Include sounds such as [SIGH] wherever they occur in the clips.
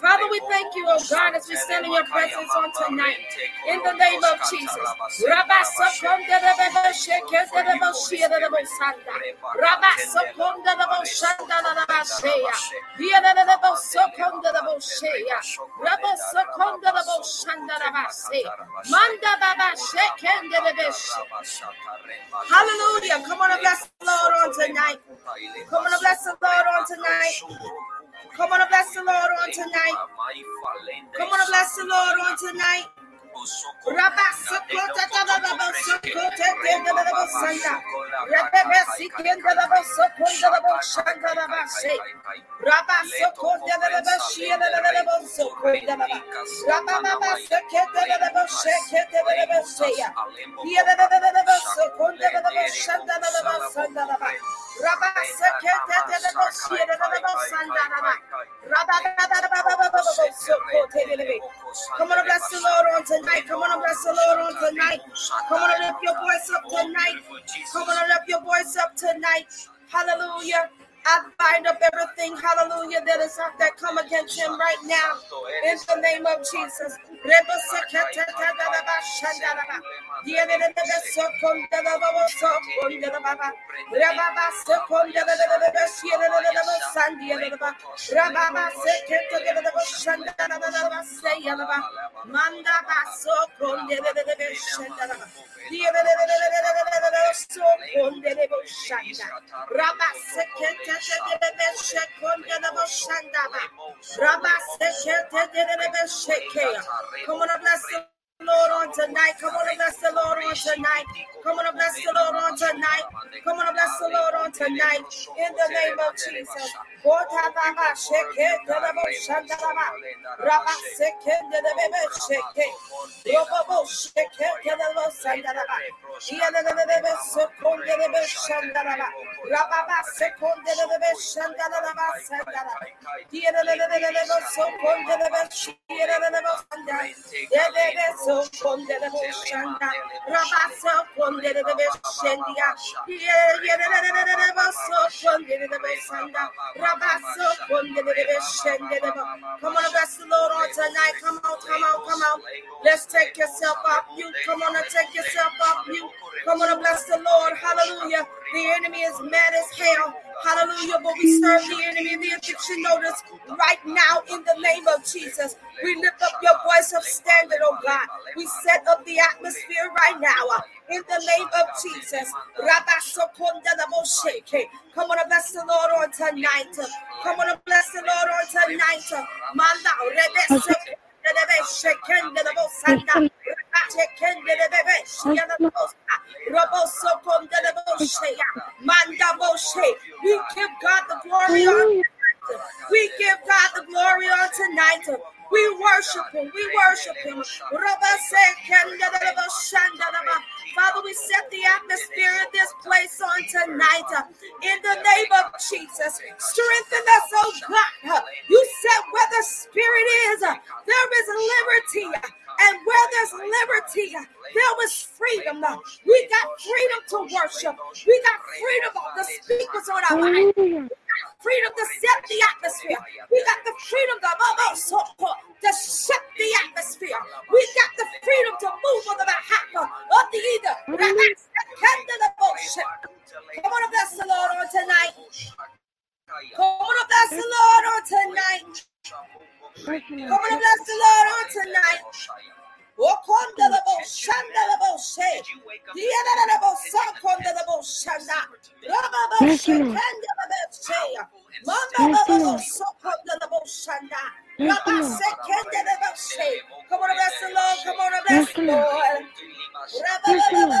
Father, we thank you, oh God, as we stand in your presence on tonight. In the name of Jesus. Hallelujah. Come on and bless the Lord on tonight. Come on and bless the Lord on tonight. Come on and bless the Lord on tonight. Come on and bless the Lord on tonight. Come on, bless the Lord on. Come on and bless the Lord on tonight. Come on and lift your voice up tonight. Come on and lift your voice up tonight. Hallelujah. I bind up everything, hallelujah, that is up that come against him right now in the name of Jesus. De Come on, bless the Lord on tonight. Come on and bless the Lord on tonight. Come on and bless the Lord on tonight. Come on and bless the Lord on tonight. In the name of Jesus. Come on bless the Lord on tonight. Come on come on come on. Let's take yourself off you come on and take yourself off you come on and bless the Lord. Hallelujah. The enemy is mad as hell Hallelujah. But we serve the enemy, the addiction notice right now in the name of Jesus. We lift up your voice of standard, oh God. We set up the atmosphere right now uh, in the name of Jesus. Come on and bless the Lord on tonight. Come on and bless the Lord on tonight. Manda we give God the glory on we give God the glory on tonight. We worship Him. We worship Him. Father, we set the atmosphere in this place on tonight. In the name of Jesus, strengthen us, oh God. You said where the Spirit is, there is liberty. And where there's liberty, there was freedom. Now. We got freedom to worship. We got freedom of the speakers on our life. Freedom to set the atmosphere. We got the freedom to, to set the atmosphere. We got the freedom to move on the behalf of the either. Come on, bless the Lord on tonight. Come on, bless the Lord on tonight. Come on and bless the Lord on tonight. Bless you, Lord. Bless you, Lord. Come on and bless the Lord. Come on and bless the Lord. Bless the Lord.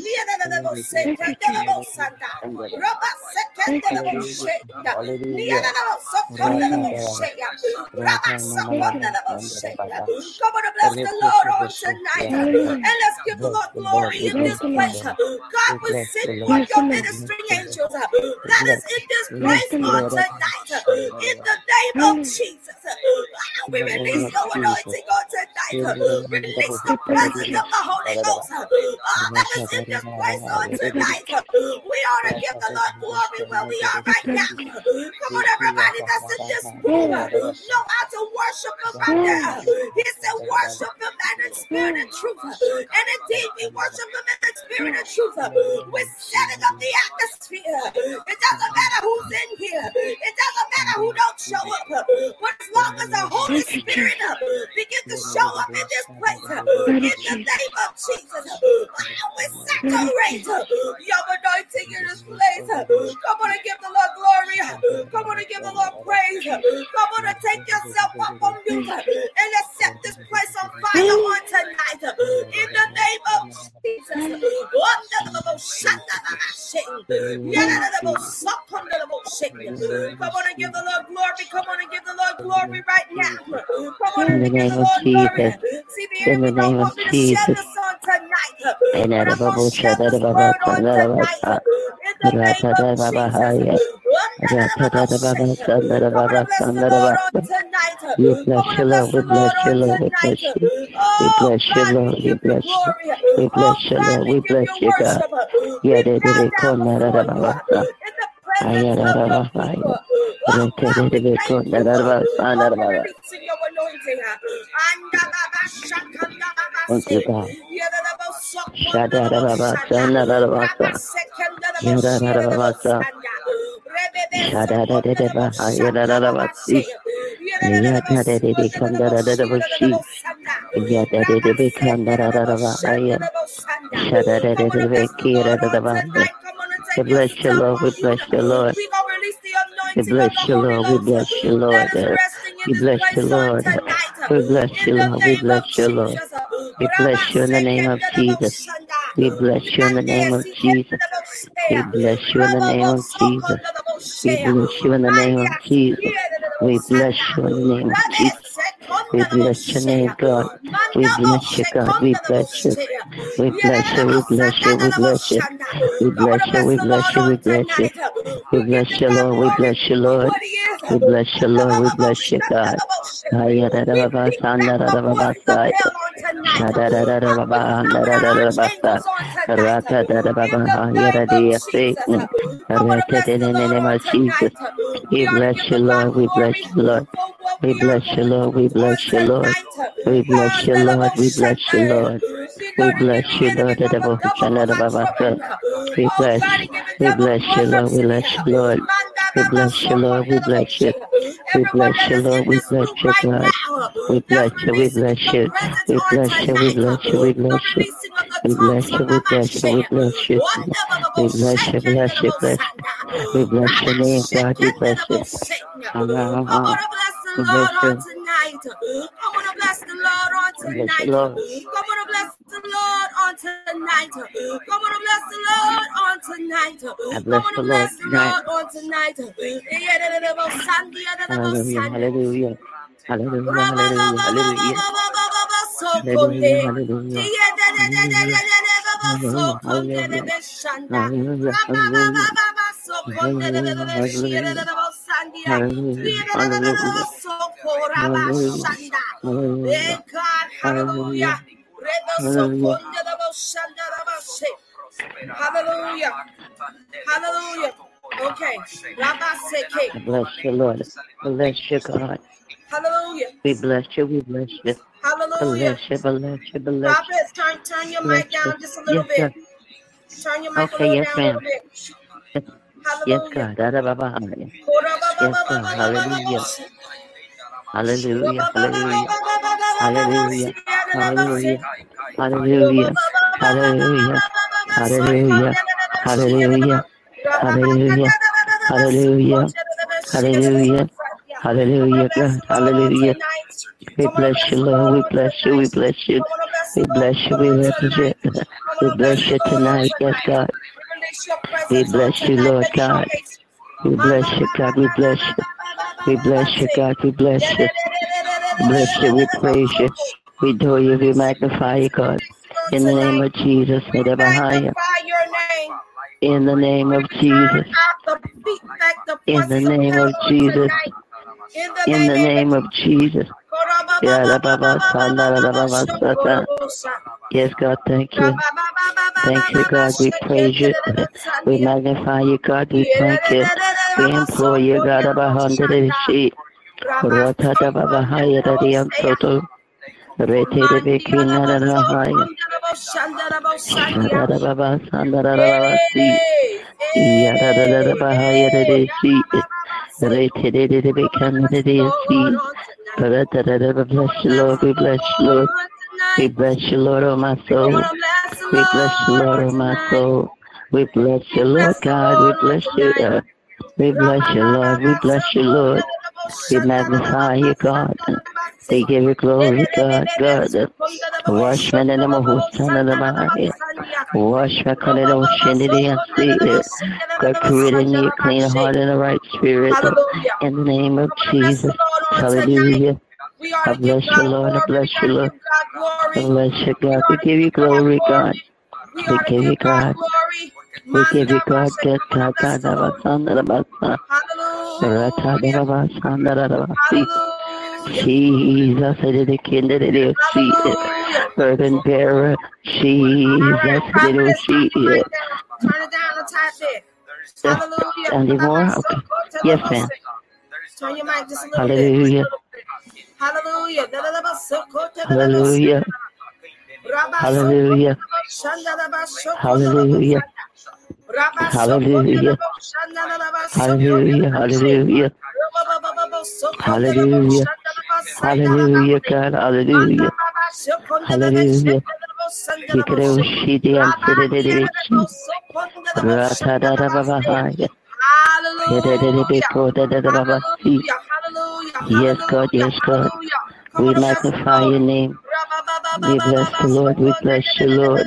Come on, bless the Lord on tonight, and let's give the Lord glory in this place. God will send forth your ministering angels that is in this place on tonight. In the name of Jesus, we release your anointing on tonight. Release the presence of the Holy Ghost ah, that is in this place on tonight. We ought to give the Lord glory where we are right now. Come on, everybody that's in this room, know how to worship Him right now. He said, worship Him in the spirit and truth. And indeed, we worship Him in the spirit and truth. We're setting up the atmosphere. It doesn't matter who's in here. It doesn't matter who don't show up. But as long as the Holy Spirit begin to show up in this place, in the name of Jesus, we saturate your anointing in this place. Come on and give the Lord glory. Come on and give the Lord praise. Come on and take yourself up on mute and set this place on fire on tonight. In the name of Jesus. Come on and give the Lord glory. Come on and give the Lord glory right now. Come on and give the Lord glory. See the enemy don't want me to share this on tonight. But I'm going to share this word on tonight. In the name of Jesus. We bless you, Lord. We bless you, Lord. We bless you. We bless you, Lord. We bless you. We bless you, Lord. We bless you, God. Yeah, they did it. Come, ya. Rete, de, de, de, come, da, Thank you, We bless you, Lord. We bless you, Lord. We bless you, Lord. We bless you, Lord is resting in We bless you, Lord. We bless you, the Lord. We bless you, Lord. We bless you in the name of Jesus. We bless you in the name of Jesus. We bless you in the name of Jesus. We bless you in the name of Jesus. We bless you the name Jesus. We bless your name, God. We bless you, God. We bless you. We bless you. We bless you. We bless you. We bless you. We bless you. We bless you. We bless you, Lord. We bless you, Lord. We bless you, Lord. We bless you, God. We bless the Lord We bless give you, the God Lord. We bless you, Lord. We we bless you, Lord. We bless you, Lord. We bless you, Lord. We bless you, Lord. We Lord, and give bless the you, Lord. The devil who double shall for not my above us. trouble. We Oh, bless. God, give We bless you, Lord. We bless you, Lord. We bless you, Lord. We bless you. bullshit. We bless that you, Lord. We bless room you, God. We bless you. We bless your you. We bless you. We bless you. We bless you. releasing of the We bless from you. We bless you. We bless you. We bless you. Kenda Bless the you. Bless. bullshanda. We bless your Rabba name. God. We bless you. I want to bless the Lord on tonight. I want to bless the Lord on tonight. I wanna bless the Lord on tonight. I wanna bless the Lord on tonight. I wanna bless the Lord on tonight. Hallelujah, hallelujah, hallelujah, hallelujah, hallelujah, hallelujah. Hallelujah, hallelujah, hallelujah. Hallelujah, Hallelujah, hallelujah. Okay, Bless you, Lord. Bless you, God. Hallelujah. We bless you. We bless you. Hallelujah. Bless you. Bless you. Bless you. Prophet, turn, turn your bless mic down you. just a little yes, bit. Sir. Turn your mic okay, a little yes, down ma'am. a little bit. Yes. God. Yes, God. Hallelujah. Hallelujah. Hallelujah. Hallelujah. Hallelujah. Hallelujah. Hallelujah. Hallelujah. Hallelujah. Hallelujah. Hallelujah. Hallelujah. Hallelujah. God. Hallelujah. We bless you, Lord. We bless you. We bless you. We bless you. We represent. We bless you tonight. Yes, God. We bless you, Lord God. We bless you, God. We bless you. We bless you, God. We bless you. We bless you. We praise you. We adore you. We magnify you, God. In the name of Jesus. In the name of Jesus. In the name of Jesus. In the name of Jesus. Yes, God, thank you. Thank you, God. We praise you. We magnify you, God. We thank you. We implore you, God, of a hundred sheep. Rata Baba Haya Radiam Soto. Rete de Bekina Rahaya. Shadara Baba Sandara Baba Si. Yadara Bahaya Si. Rete de Si. Bless you, Lord. We bless you, Lord. We bless you, Lord, oh my soul. We bless you, Lord, oh my soul. We bless you, Lord God. We bless you. Uh, we bless you, Lord. We bless you, Lord. We magnify you, God. We give you glory, God. God. Wash me in the Mahusan and the Mahaya. Wash me, Kalero Shindi and see God created me a clean heart and a right spirit. In the name of Jesus. Hallelujah. I bless you, Lord. I bless you, Lord. I bless you, God. We give you glory, God. We give you God. We give you God. Get God. God. God. God. God. Jesus, it kind of it she burden bearer. Jesus, it oh, is she. Turn it down a tad bit. Hallelujah. Any more? Okay. Yes, ma'am. Turn your mic just a little Hallelujah. bit. Hallelujah. Hallelujah. Hallelujah. Hallelujah. Hallelujah. Hallelujah. Hallelujah. Hallelujah. Hallelujah, God. Hallelujah. Hallelujah. Yikreoshidi and Siddidichi. Ratadada Babahaya. Hallelujah. Yes, God. Yes, God. We magnify your name. We bless the Lord. We bless you, Lord.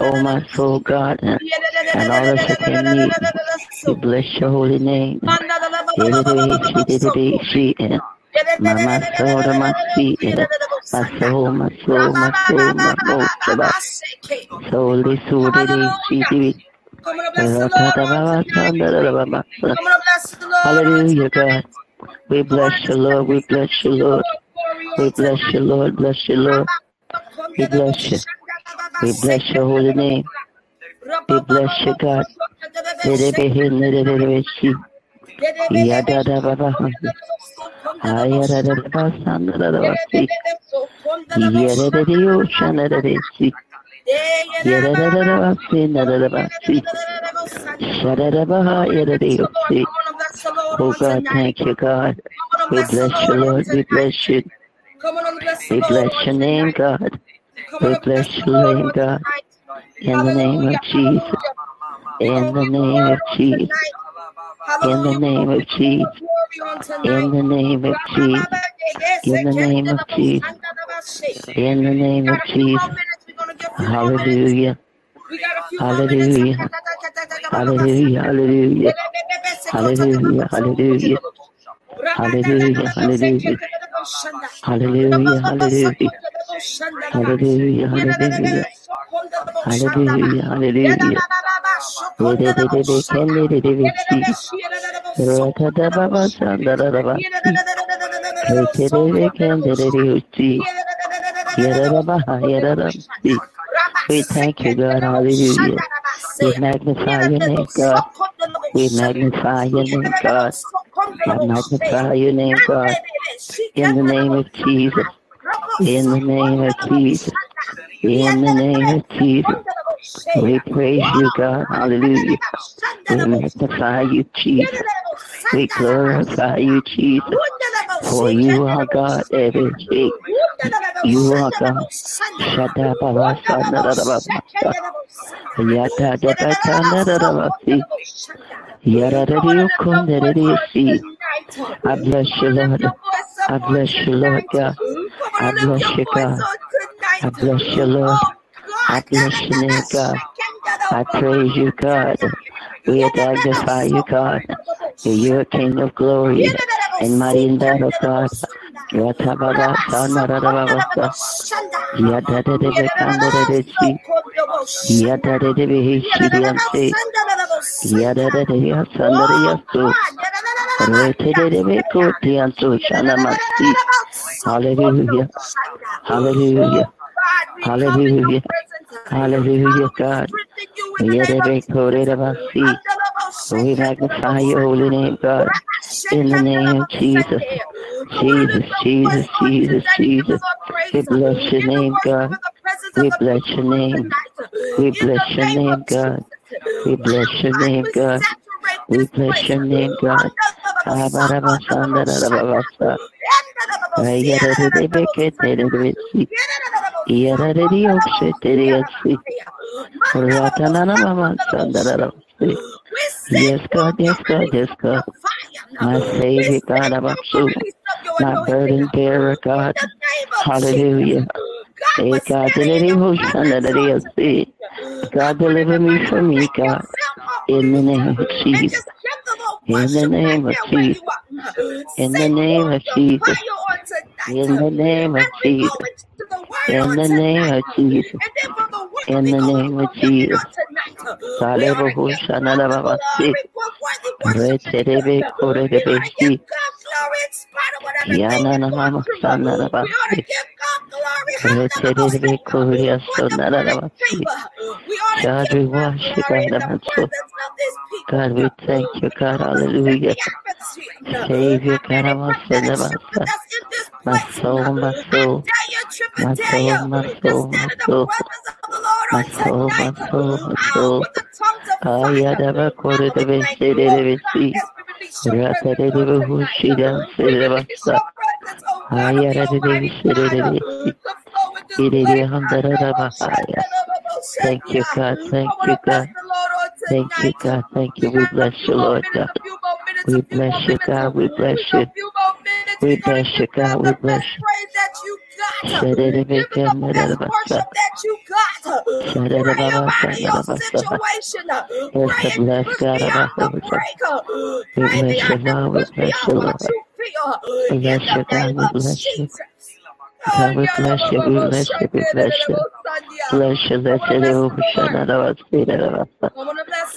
Oh, my soul, God, and all that's within me. We bless your holy name. Mama soul, my feet, my soul, my soul, my soul, my soul, Holy, soul, Hallelujah, God. We bless you, Lord. We bless you, Lord. We bless you, Lord. Bless you, Lord. We bless you. We bless your holy name. We bless you, God. Yada baba. Ayada baba sandara baba. Yada de ocean de si. Yada baba sandara baba. Shada baba yada de si. Oh God, thank you, God. We bless you, Lord. We bless you. We bless your name, God. We bless your name, God. In the name of Jesus. In the name of Jesus. In the name of Jesus. In the name of Jesus. In the name of Jesus. In the name of Jesus. Hallelujah. Hallelujah. Hallelujah. Hallelujah. Hallelujah. Hallelujah. Hallelujah. Hallelujah. Hallelujah. Hallelujah. Hallelujah. Hallelujah. Hallelujah. Hallelujah. We thank you, God. Hallelujah. We magnify your name, God. We magnify your name, God. We magnify your name, God. In the name of Jesus. In the name of Jesus. In the name of Jesus. We praise you, God. Hallelujah. We magnify you, Jesus. We glorify you, Jesus. For you are God every day. You are God. Shada Baba Sana Baba. Yata Debata Baba. Yara Radio Kundarisi. I bless you, Lord. I bless you, Lord God. I bless you, God. I bless you, Lord. I bless your name, God. I praise you, God. We magnify you, God. You're a King of glory and mighty in battle, God. Hallelujah. Hallelujah. Hallelujah. Hallelujah, God. We magnify your holy name, God. In the name of Jesus. Jesus, Jesus, Jesus, Jesus. We bless your name, God. We bless your name. We bless your name, God. We bless your name, God. We bless your name, God. Yes, God, yes, God, yes, God. My Savior, God, I'm so my burden bearer, God. Hallelujah. Hey, God, deliver me from the God, deliver me from me, God. In the name of Jesus. In the name of Jesus. In the name of Jesus. In the name of Jesus. In the name of Jesus. In the name of Jesus. Salebo Hoshana Babasi. Reterebe Korebesi. Yana Mama Sana. Reterebe Korea Babasi. God, we worship God. God, we thank you, God. Hallelujah. Savior, God, I'm my soul, my soul, my soul, my soul, my soul, my soul, my soul, my soul. I had ever quoted the best day to see. Rata de the Hushi down, say the Basta. I had a day, say the Thank you, God. Thank you, God. Thank you, God. Thank you. We bless you, Lord God. We bless you, God. We bless you. We bless you, God. We bless you. Shut it and make him that you got. It about your situation. Yes, bless God about the We bless you, Lord. We bless you, Lord. We bless you, God. We bless you. We bless you, we bless you, we bless you. Bless you, let you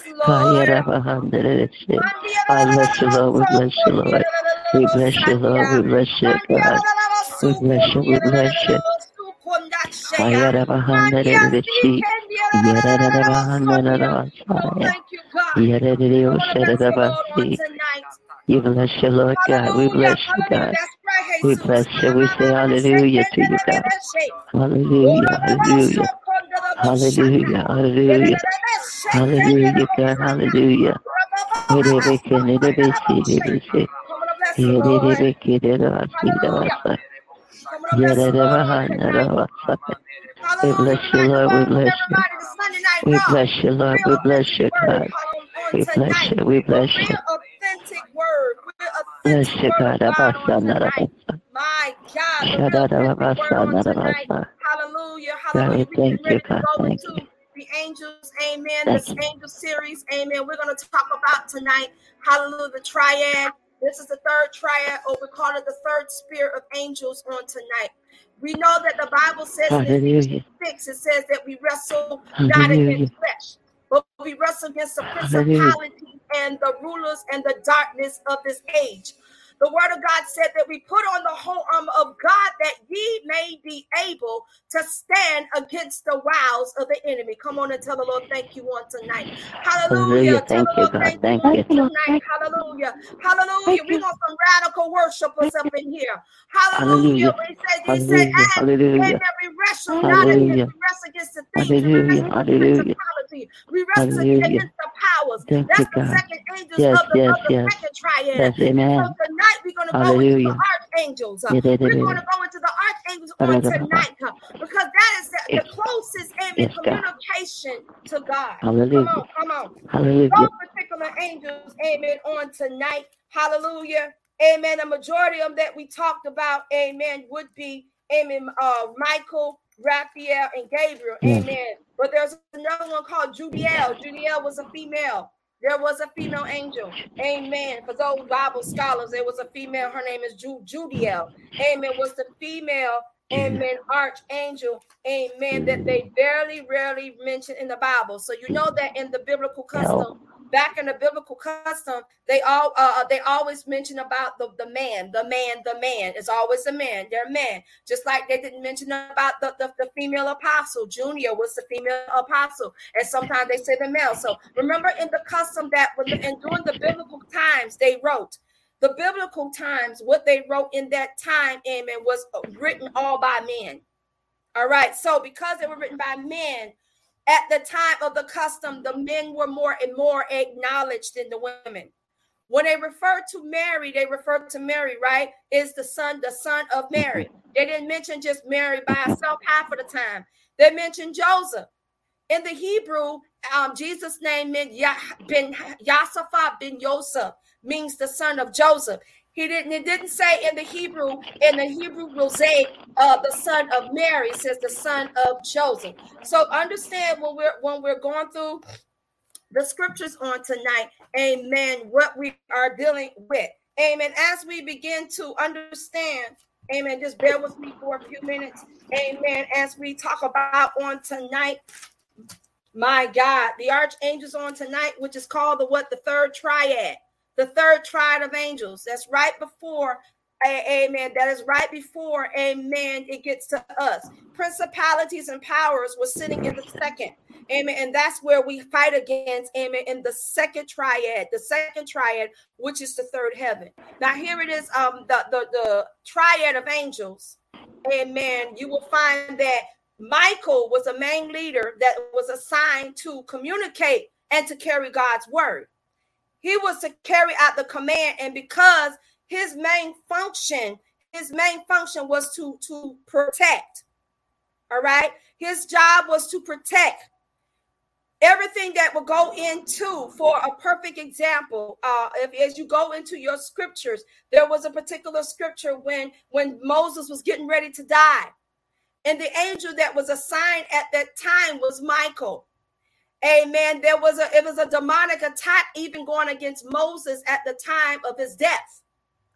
live, Shana, Lord, Spirit of us. I bless you, Lord, we bless you, Lord. We bless you, Lord, we bless you, God. We bless you, we bless you. Ayara bahanda de de chi, yara de bahanda de de basaya, yara de de oshara de basi. You bless you, Lord God. We bless you, God. We bless you. We say hallelujah to you, God. Hallelujah, hallelujah. Hallelujah, hallelujah. Hallelujah, God, hallelujah. We bless you, Lord. We bless you. We bless you, Lord. We bless you, God. We bless you. We bless you. Bless you, God. My God. Hallelujah. Hallelujah. thank you, God. Thank you. The angels, amen. Thank this you. angel series, amen. We're going to talk about tonight. Hallelujah. The triad. This is the third triad, or we call it the third spirit of angels on tonight. We know that the Bible says Hallelujah. in 6, it says that we wrestle Hallelujah. not against flesh, but we wrestle against the principalities and the rulers and the darkness of this age. The word of God said that we put on the whole armor of God that ye may be able to stand against the wiles of the enemy. Come on and tell the Lord thank you on tonight. Hallelujah. Thank you, God. Thank you tonight. Hallelujah. Hallelujah. We want some radical worshipers up in here. Hallelujah. He said, Hallelujah. Wrestle not against, we wrestle against the things, Hallelujah. Hallelujah. We wrestle against the powers. Thank That's the second angels yes, of the, yes, of the yes. second triad. Yes, amen. So tonight we're going to go into the archangels. Uh, we're going to go into the archangels angels on tonight, because that is the, the closest amen, communication to God. Hallelujah. Come on, come on. Hallelujah. Those particular angels, amen, on tonight. Hallelujah. Amen. A majority of them that we talked about, amen, would be, amen, uh, Michael, Raphael, and Gabriel. Amen. But there's another one called Judiel. Judiel was a female. There was a female angel. Amen. For those Bible scholars, there was a female. Her name is Ju- Judiel. Amen. Was the female, amen, archangel. Amen. That they very rarely mention in the Bible. So you know that in the biblical custom, back in the biblical custom, they all uh, uh, they always mention about the, the man, the man, the man. It's always a man. They're men. Just like they didn't mention about the, the, the female apostle. Junia was the female apostle. And sometimes they say the male. So remember in the custom that when the, and during the biblical times they wrote. The biblical times, what they wrote in that time, amen, was written all by men. All right. So because they were written by men, at the time of the custom, the men were more and more acknowledged than the women. When they refer to Mary, they refer to Mary, right? Is the son, the son of Mary. [LAUGHS] They didn't mention just Mary by herself half of the time. They mentioned Joseph. In the Hebrew, um, Jesus' name meant Yah, ben Yasaphat ben Yosef, means the son of Joseph. He didn't. It didn't say in the Hebrew. In the Hebrew mosaic, uh, the son of Mary says the son of Joseph. So understand when we're when we're going through the scriptures on tonight, Amen. What we are dealing with, Amen. As we begin to understand, Amen. Just bear with me for a few minutes, Amen. As we talk about on tonight, my God, the archangels on tonight, which is called the what the third triad the third triad of angels. That's right before, amen. That is right before, amen, it gets to us. Principalities and powers were sitting in the second, amen. And that's where we fight against, amen, in the second triad, the second triad, which is the third heaven. Now, here it is, um, the, the, the triad of angels, amen. You will find that Michael was a main leader that was assigned to communicate and to carry God's word. He was to carry out the command, and because his main function, his main function was to to protect. All right, his job was to protect everything that will go into for a perfect example uh if as you go into your scriptures there was a particular scripture when when moses was getting ready to die and the angel that was assigned at that time was michael Amen. There was a it was a demonic attack even going against Moses at the time of his death.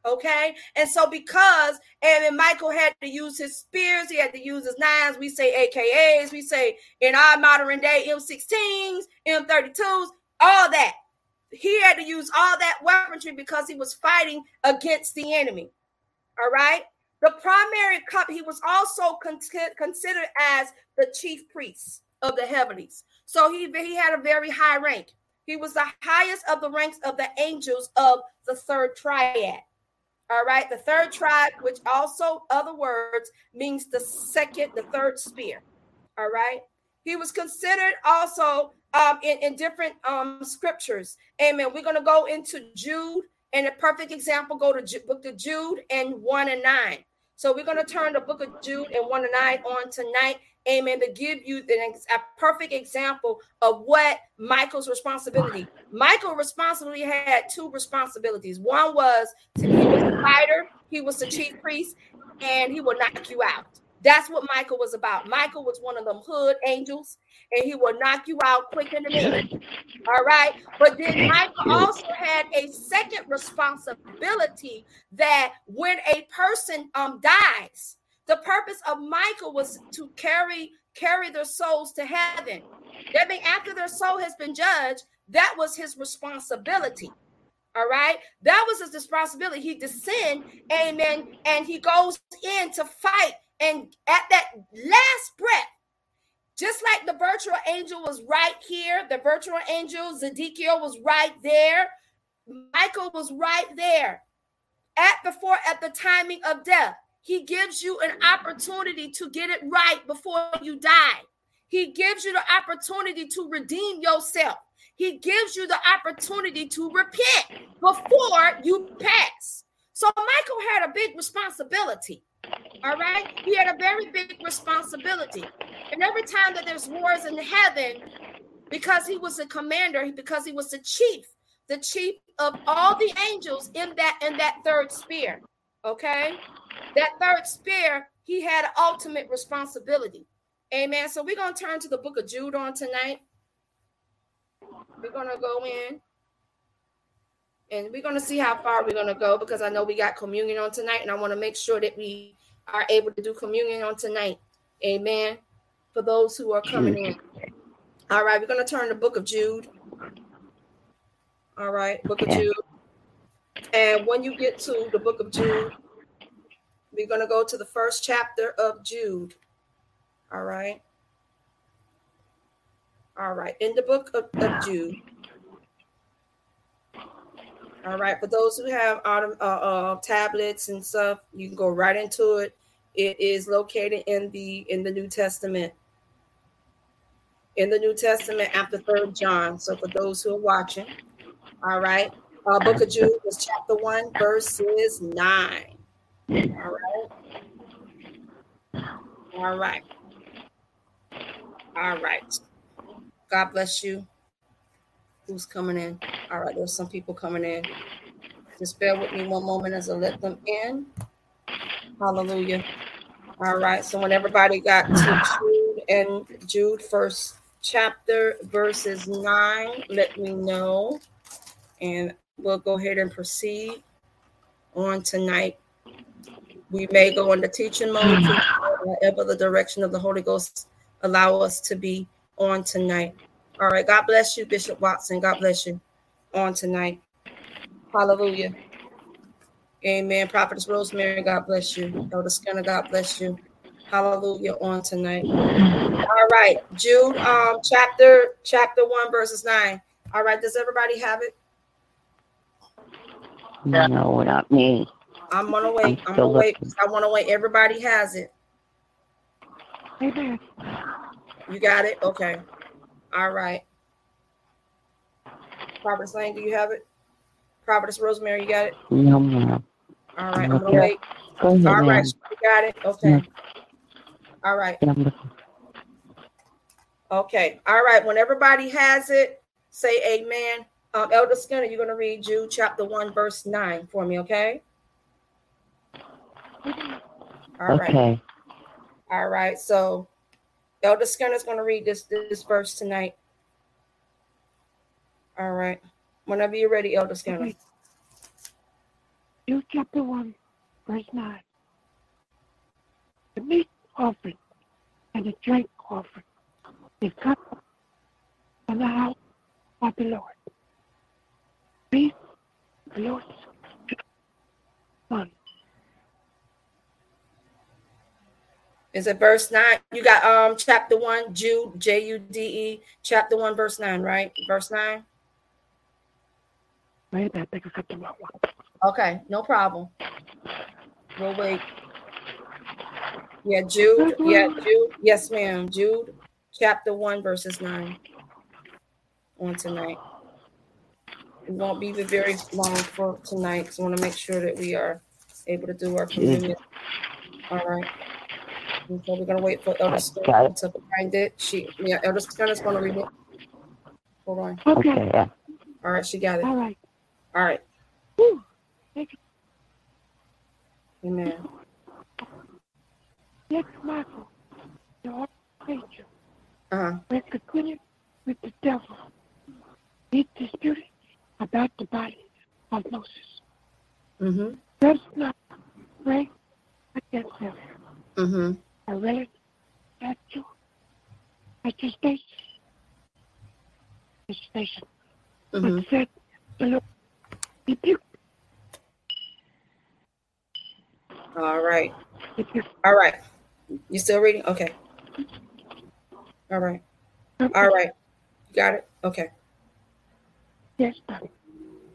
Okay, and so because and Michael had to use his spears, he had to use his knives. We say AKAs, we say in our modern day M16s, M32s, all that. He had to use all that weaponry because he was fighting against the enemy. All right. The primary cup, he was also con- considered as the chief priest of the heavenlies. So he, he had a very high rank. He was the highest of the ranks of the angels of the third triad. All right, the third triad, which also, other words, means the second, the third spear. All right, he was considered also um, in, in different um, scriptures. Amen. We're going to go into Jude, and a perfect example go to book of Jude and one and nine. So we're going to turn the book of Jude and one and nine on tonight, amen, to give you a perfect example of what Michael's responsibility. Michael responsibility had two responsibilities. One was to, he was a fighter, he was the chief priest, and he will knock you out. That's what Michael was about. Michael was one of them hood angels, and he will knock you out quick in the minute. All right. But then Michael also had a second responsibility that when a person um dies, the purpose of Michael was to carry carry their souls to heaven. That means after their soul has been judged, that was his responsibility. All right, that was his responsibility. He descend, amen, and he goes in to fight. And at that last breath, just like the virtual angel was right here, the virtual angel Zedekiel was right there, Michael was right there at before at the timing of death. He gives you an opportunity to get it right before you die. He gives you the opportunity to redeem yourself. He gives you the opportunity to repent before you pass. So Michael had a big responsibility. All right. He had a very big responsibility. And every time that there's wars in heaven, because he was a commander, because he was the chief, the chief of all the angels in that in that third sphere. Okay. That third spear, he had ultimate responsibility. Amen. So we're going to turn to the book of Jude on tonight. We're going to go in and we're going to see how far we're going to go because I know we got communion on tonight and I want to make sure that we are able to do communion on tonight. Amen. For those who are coming in. All right, we're going to turn the book of Jude. All right, book of Jude. And when you get to the book of Jude, we're going to go to the first chapter of Jude. All right. All right, in the book of, of Jude. All right, for those who have autumn, uh, uh, tablets and stuff, you can go right into it. It is located in the in the New Testament. In the New Testament after Third John. So for those who are watching, all right, uh, Book of Jude is chapter one, verses nine. All right. All right. All right. God bless you. Who's coming in? All right, there's some people coming in. Just bear with me one moment as I let them in. Hallelujah. All right, so when everybody got to Jude and Jude first chapter verses nine, let me know, and we'll go ahead and proceed on tonight. We may go into teaching mode, whatever the direction of the Holy Ghost allow us to be on tonight. All right. God bless you, Bishop Watson. God bless you on tonight. Hallelujah. Amen. Prophetess Rosemary, God bless you. Elder Skinner, God bless you. Hallelujah on tonight. All right. Jude, um, chapter chapter one, verses nine. All right. Does everybody have it? No, not me. I'm gonna wait. I'm, I'm gonna wait. I want to wait. Everybody has it. Amen. You got it? Okay. All right. Prophetess Lane, do you have it? Prophetess Rosemary, you got it? No, ma'am. All right, I'm gonna wait. Go ahead, All right, you got it. Okay. Yeah. All right. Okay. All right. When everybody has it, say amen. Um, Elder Skinner, you're gonna read Jude chapter one, verse nine for me, okay? All right. Okay. All right. So Elder Skinner is going to read this this verse tonight. All right. Whenever you're ready, Elder Skinner. Okay. Luke chapter 1, verse 9. The meat offering and the drink offering is cut from the house of the Lord. Peace, the Lord's Son. Is it verse nine? You got um chapter one, Jude, J U D E, chapter one, verse nine, right? Verse nine. Wait, I think I got the wrong one. Okay, no problem. We'll wait. Yeah, Jude. Yeah, Jude. Yes, ma'am. Jude, chapter one, verses nine. On tonight. It won't be very long for tonight because I want to make sure that we are able to do our communion. All right. So we're gonna wait for Elder Stone to find it. She, yeah, Elder Stone is gonna read it. Hold on. Okay. okay yeah. All right, she got it. All right. All right. Woo. Thank you. Amen. Next, Michael, the archangel, uh-huh. were continued with the devil. He disputed about the body of Moses. Mm-hmm. Does not pray against him. Mm-hmm a relative at your at your station. The station. Mm-hmm. But said the Lord rebuke. All right. All right. You still reading? Okay. All right. All right. You got it? Okay. Yes,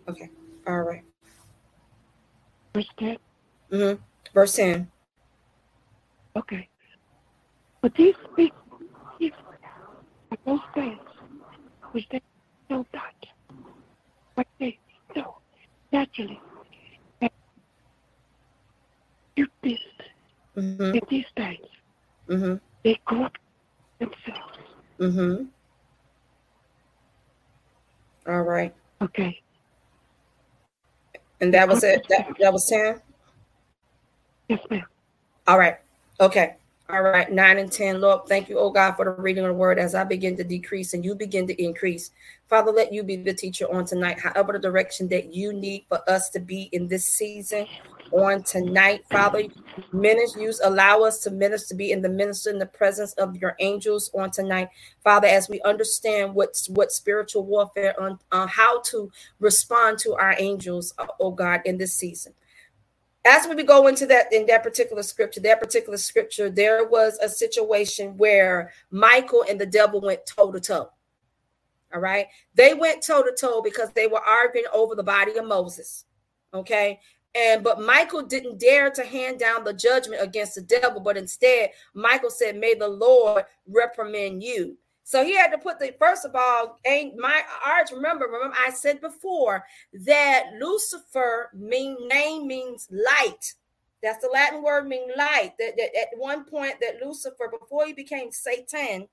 Okay. All right. Verse 10. Mm-hmm. Verse 10. Okay. But these people, these are those things which they know not, but they know naturally that you this mm-hmm. these days, mm-hmm. they corrupt themselves. Mm-hmm. All right. Okay. And that was it. That, that was 10? Yes, ma'am. All right. Okay. All right. Nine and 10. Lord, thank you, oh God, for the reading of the word as I begin to decrease and you begin to increase. Father, let you be the teacher on tonight, however, the direction that you need for us to be in this season on tonight. Father, minister, use allow us to minister, to be in the minister in the presence of your angels on tonight. Father, as we understand what's what spiritual warfare on uh, how to respond to our angels, oh God, in this season as we go into that in that particular scripture that particular scripture there was a situation where michael and the devil went toe to toe all right? They went toe to toe because they were arguing over the body of moses okay? And but michael didn't dare to hand down the judgment against the devil but instead michael said may the lord reprimand you so he had to put the first of all, ain't my arch. Remember, remember, I said before that Lucifer mean name means light. That's the Latin word mean light. That, that at one point that Lucifer, before he became Satan,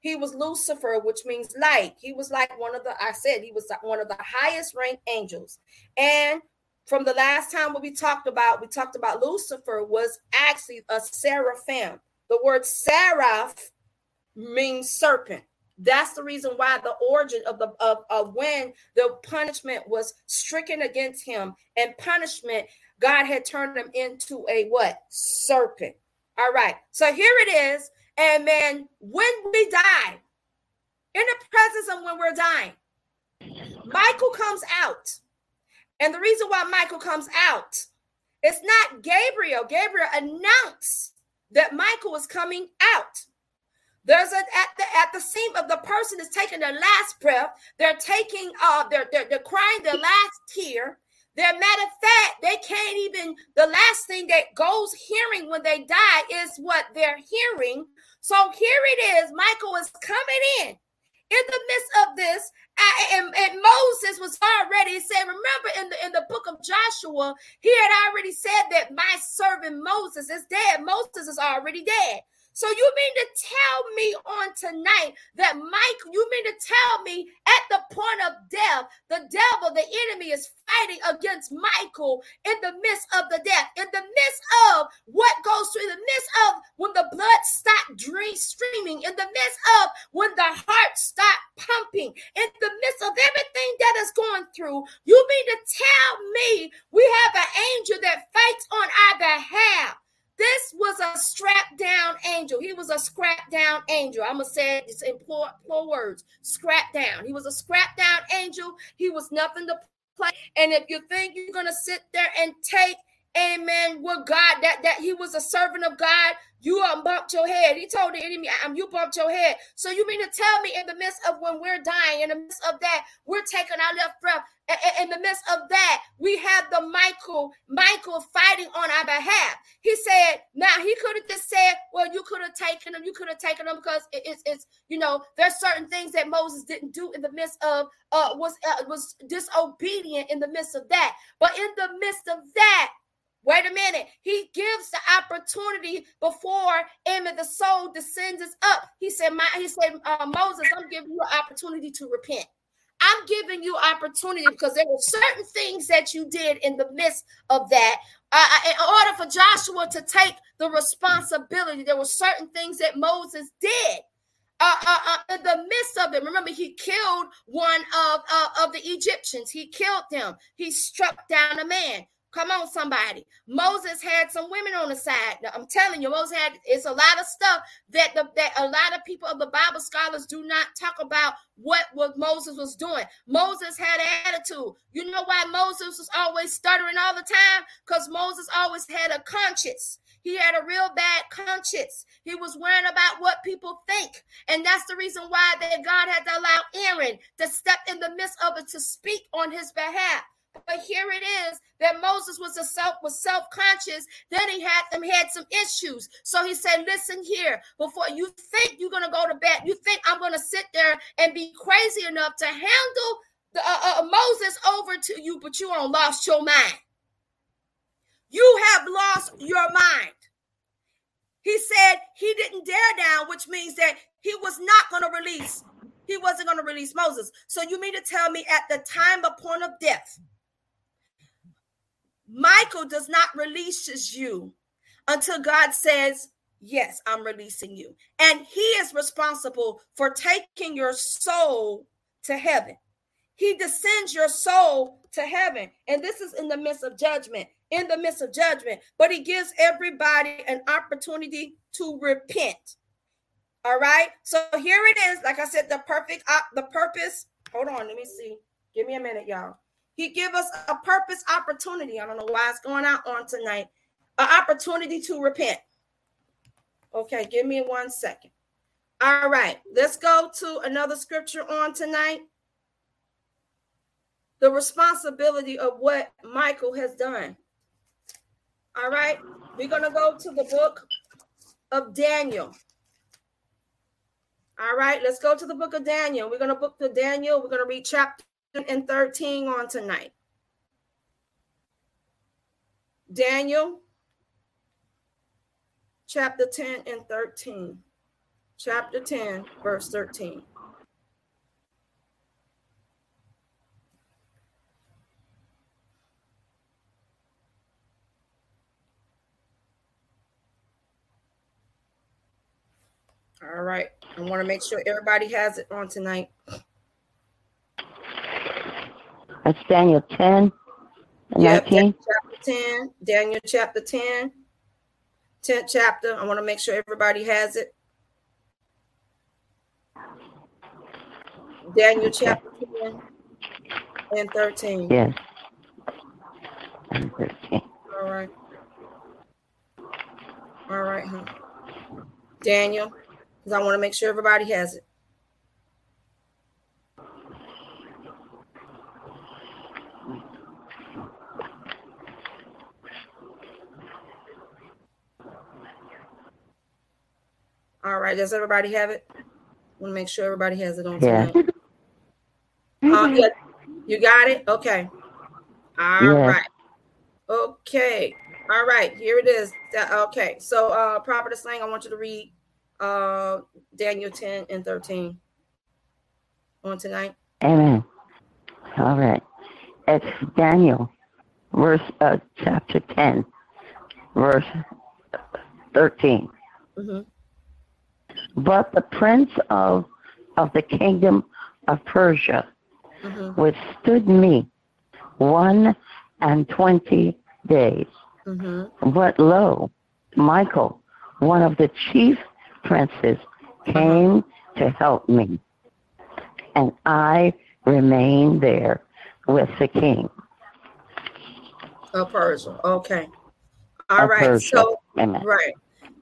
he was Lucifer, which means light. He was like one of the, I said he was one of the highest ranked angels. And from the last time what we talked about, we talked about Lucifer was actually a seraphim. The word seraph means serpent. That's the reason why the origin of the of, of when the punishment was stricken against him and punishment, God had turned him into a what? Serpent. All right. So here it is. And man, when we die, in the presence of when we're dying, Michael comes out. And the reason why Michael comes out, it's not Gabriel. Gabriel announced that Michael was coming out. There's a at the at the seam of the person is taking their last breath. They're taking uh they're they're, they're crying their last tear. They're matter of fact, they can't even the last thing that goes hearing when they die is what they're hearing. So here it is. Michael is coming in in the midst of this, and, and, Moses was already said, remember in the in the book of Joshua, he had already said that my servant Moses is dead. Moses is already dead. So you mean to tell me on tonight that Mike, you mean to tell me at the point of death, the devil, the enemy is fighting against Michael in the midst of the death, in the midst of what goes through, in the midst of when the blood stopped streaming, in the midst of when the heart stopped pumping, in the midst of everything that is going through. You mean to tell me we have an angel that fights on our behalf? This was a strap down angel. He was a scrap down angel. I'm gonna say it in poor, poor words. Scrap down. He was a scrap down angel. He was nothing to play. And if you think you're gonna sit there and take amen, what God that that he was a servant of God, you um, bumped your head. He told the enemy, um, you bumped your head. So you mean to tell me in the midst of when we're dying, in the midst of that, we're taking our left breath. In the midst of that, we have the Michael, Michael fighting on our behalf. He said, now he could have just said, well, you could have taken them, you could have taken them because it's, it's, you know, there's certain things that Moses didn't do in the midst of, uh, was, uh, was disobedient in the midst of that. But in the midst of that, Wait a minute. He gives the opportunity before Amen. The soul descends us up. He said, "My," he said, uh, Moses, I'm giving you an opportunity to repent. I'm giving you opportunity because there were certain things that you did in the midst of that. Uh, uh in order for Joshua to take the responsibility, there were certain things that Moses did. Uh, uh, uh, in the midst of it, remember he killed one of uh, of the Egyptians. He killed them. He struck down a man. Come on, somebody. Moses had some women on the side. I'm telling you, Moses had it's a lot of stuff that the that a lot of people of the Bible scholars do not talk about what what Moses was doing. Moses had attitude. You know why Moses was always stuttering all the time? Because Moses always had a conscience. He had a real bad conscience. He was worrying about what people think. And that's the reason why that God had to allow Aaron to step in the midst of it to speak on his behalf. But here it is that Moses was a self was self-conscious. Then he had them had some issues. So he said, listen here, before you think you're gonna go to bed, you think I'm gonna sit there and be crazy enough to handle the, uh, uh, Moses over to you, but you don't lost your mind. You have lost your mind. He said he didn't dare down, which means that he was not going to release. He wasn't going to release Moses. So you mean to tell me at the time, the point of death, Michael does not releases you until God says, Yes, I'm releasing you. And he is responsible for taking your soul to heaven. He descends your soul to heaven. And this is in the midst of judgment, in the midst of judgment. But he gives everybody an opportunity to repent. All right. So here it is. Like I said, the perfect, op- the purpose. Hold on. Let me see. Give me a minute, y'all. He give us a purpose opportunity. I don't know why it's going out on tonight. An opportunity to repent. Okay, give me one second. All right, let's go to another scripture on tonight. The responsibility of what Michael has done. All right, we're going to go to the book of Daniel. All right, let's go to the book of Daniel. We're going to book the Daniel. We're going to read chapter and 13 on tonight. Daniel chapter 10 and 13. Chapter 10, verse 13. All right. I want to make sure everybody has it on tonight. That's Daniel 10 and Yep, 19. Daniel chapter 10. Daniel chapter 10. 10th chapter. I want to make sure everybody has it. Daniel chapter 10 and 13. Yes. And 13. All right. All right, huh? Daniel, because I want to make sure everybody has it. All right, does everybody have it? Want to make sure everybody has it on Yeah. tonight. Uh, yeah, you got it. Okay. All Yeah. right. Okay. All right. Here it is. Okay. So, uh, Prophetess Lang, I want you to read uh Daniel 10 and 13 on tonight. Amen. All right. It's Daniel, verse uh, chapter 10, verse 13. hmm But the prince of of the kingdom of Persia hmm withstood me one and twenty days. hmm But lo, Michael, one of the chief princes, came to help me, and I remained there with the king. Of Persia. Okay. All of right. Persia. So, Amen. right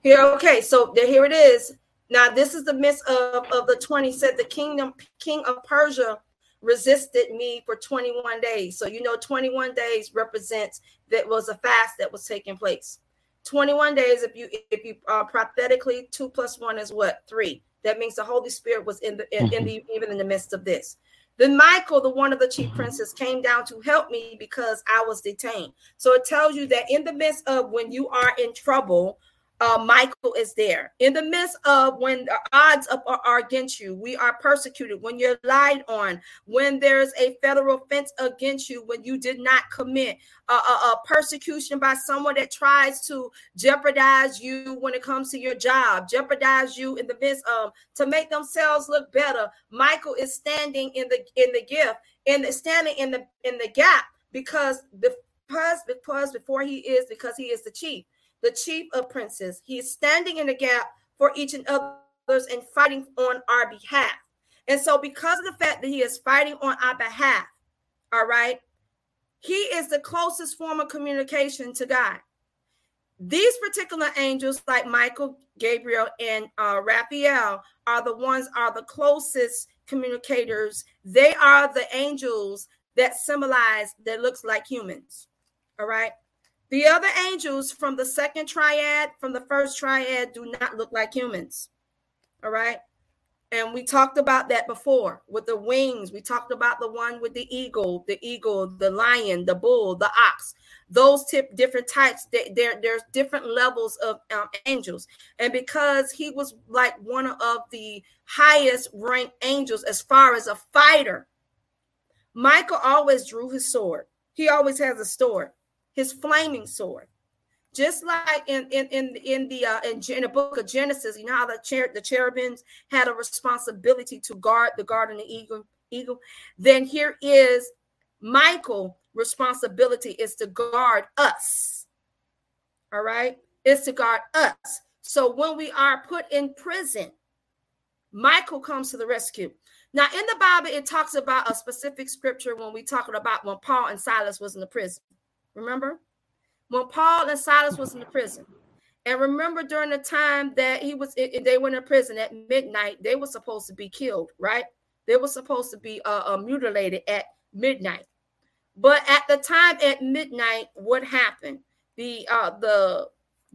here. Okay. So there, here it is. Now, this is the midst of, of the 20 said the kingdom, king of Persia resisted me for 21 days. So, you know, 21 days represents that was a fast that was taking place. 21 days, if you, if you uh, prophetically, two plus one is what? Three. That means the Holy Spirit was in the, in, in the, even in the midst of this. Then Michael, the one of the chief princes, came down to help me because I was detained. So it tells you that in the midst of when you are in trouble, uh, Michael is there. In the midst of when the odds up are, are against you, we are persecuted, when you're lied on, when there's a federal offense against you, when you did not commit a, a, a persecution by someone that tries to jeopardize you when it comes to your job, jeopardize you in the midst of to make themselves look better. Michael is standing in the in the gift the standing in the in the gap because because because before he is because he is the chief the chief of princes. He is standing in the gap for each and others and fighting on our behalf. And so, because of the fact that he is fighting on our behalf, all right, he is the closest form of communication to God. These particular angels, like Michael, Gabriel, and uh, Raphael, are the ones are the closest communicators. They are the angels that symbolize that looks like humans. All right. The other angels from the second triad, from the first triad, do not look like humans. All right. And we talked about that before with the wings. We talked about the one with the eagle, the eagle, the lion, the bull, the ox. Those tip different types. There, there's different levels of um, angels, and because he was like one of the highest ranked angels as far as a fighter, Michael always drew his sword. He always has a sword, his flaming sword just like in in in in the uh, in, in the book of Genesis, you know how the cher- the cherubims had a responsibility to guard the garden of eagle eagle. Then here is Michael responsibility is to guard us. All right, is to guard us. So when we are put in prison, Michael comes to the rescue. Now in the Bible, it talks about a specific scripture when we talking about when Paul and Silas was in the prison. Remember? when Paul and Silas was in the prison. And remember during the time that he was they went in prison at midnight, they were supposed to be killed, right? They were supposed to be uh, uh, mutilated at midnight. But at the time at midnight, what happened? The uh, the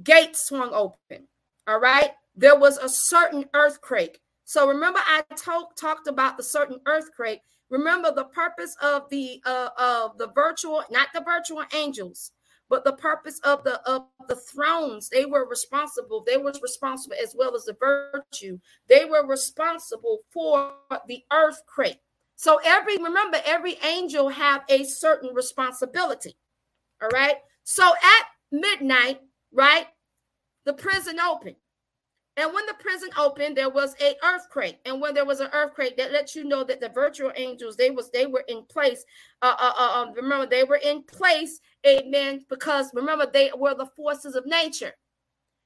gate swung open. All right. There was a certain earthquake. So remember, I talk, talked about the certain earthquake. Remember the purpose of the uh, of the virtual, not the virtual angels, but the purpose of the of the thrones. They were responsible they were responsible as well as the virtue. They were responsible for the earthquake. So every remember every angel have a certain responsibility all right? So at midnight right the prison opened and when the prison opened, there was a earthquake. And when there was an earthquake, that lets you know that the virtual angels they was they were in place. Uh, uh, uh, um, remember, they were in place, amen. Because remember, they were the forces of nature.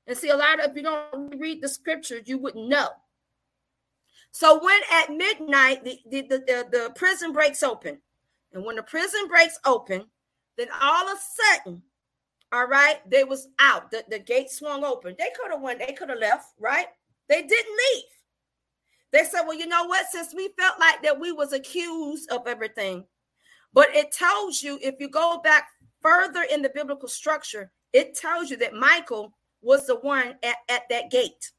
And see, a lot of if you don't read the scriptures, you wouldn't know. So when at midnight the the, the, the, the prison breaks open, and when the prison breaks open, then all of a sudden all right, they was out. The, the gate swung open. They could have went, they could have left, right? They didn't leave. They said, Well, you know what? Since we felt like that we was accused of everything, but it tells you if you go back further in the biblical structure, it tells you that Michael was the one at, at that gate.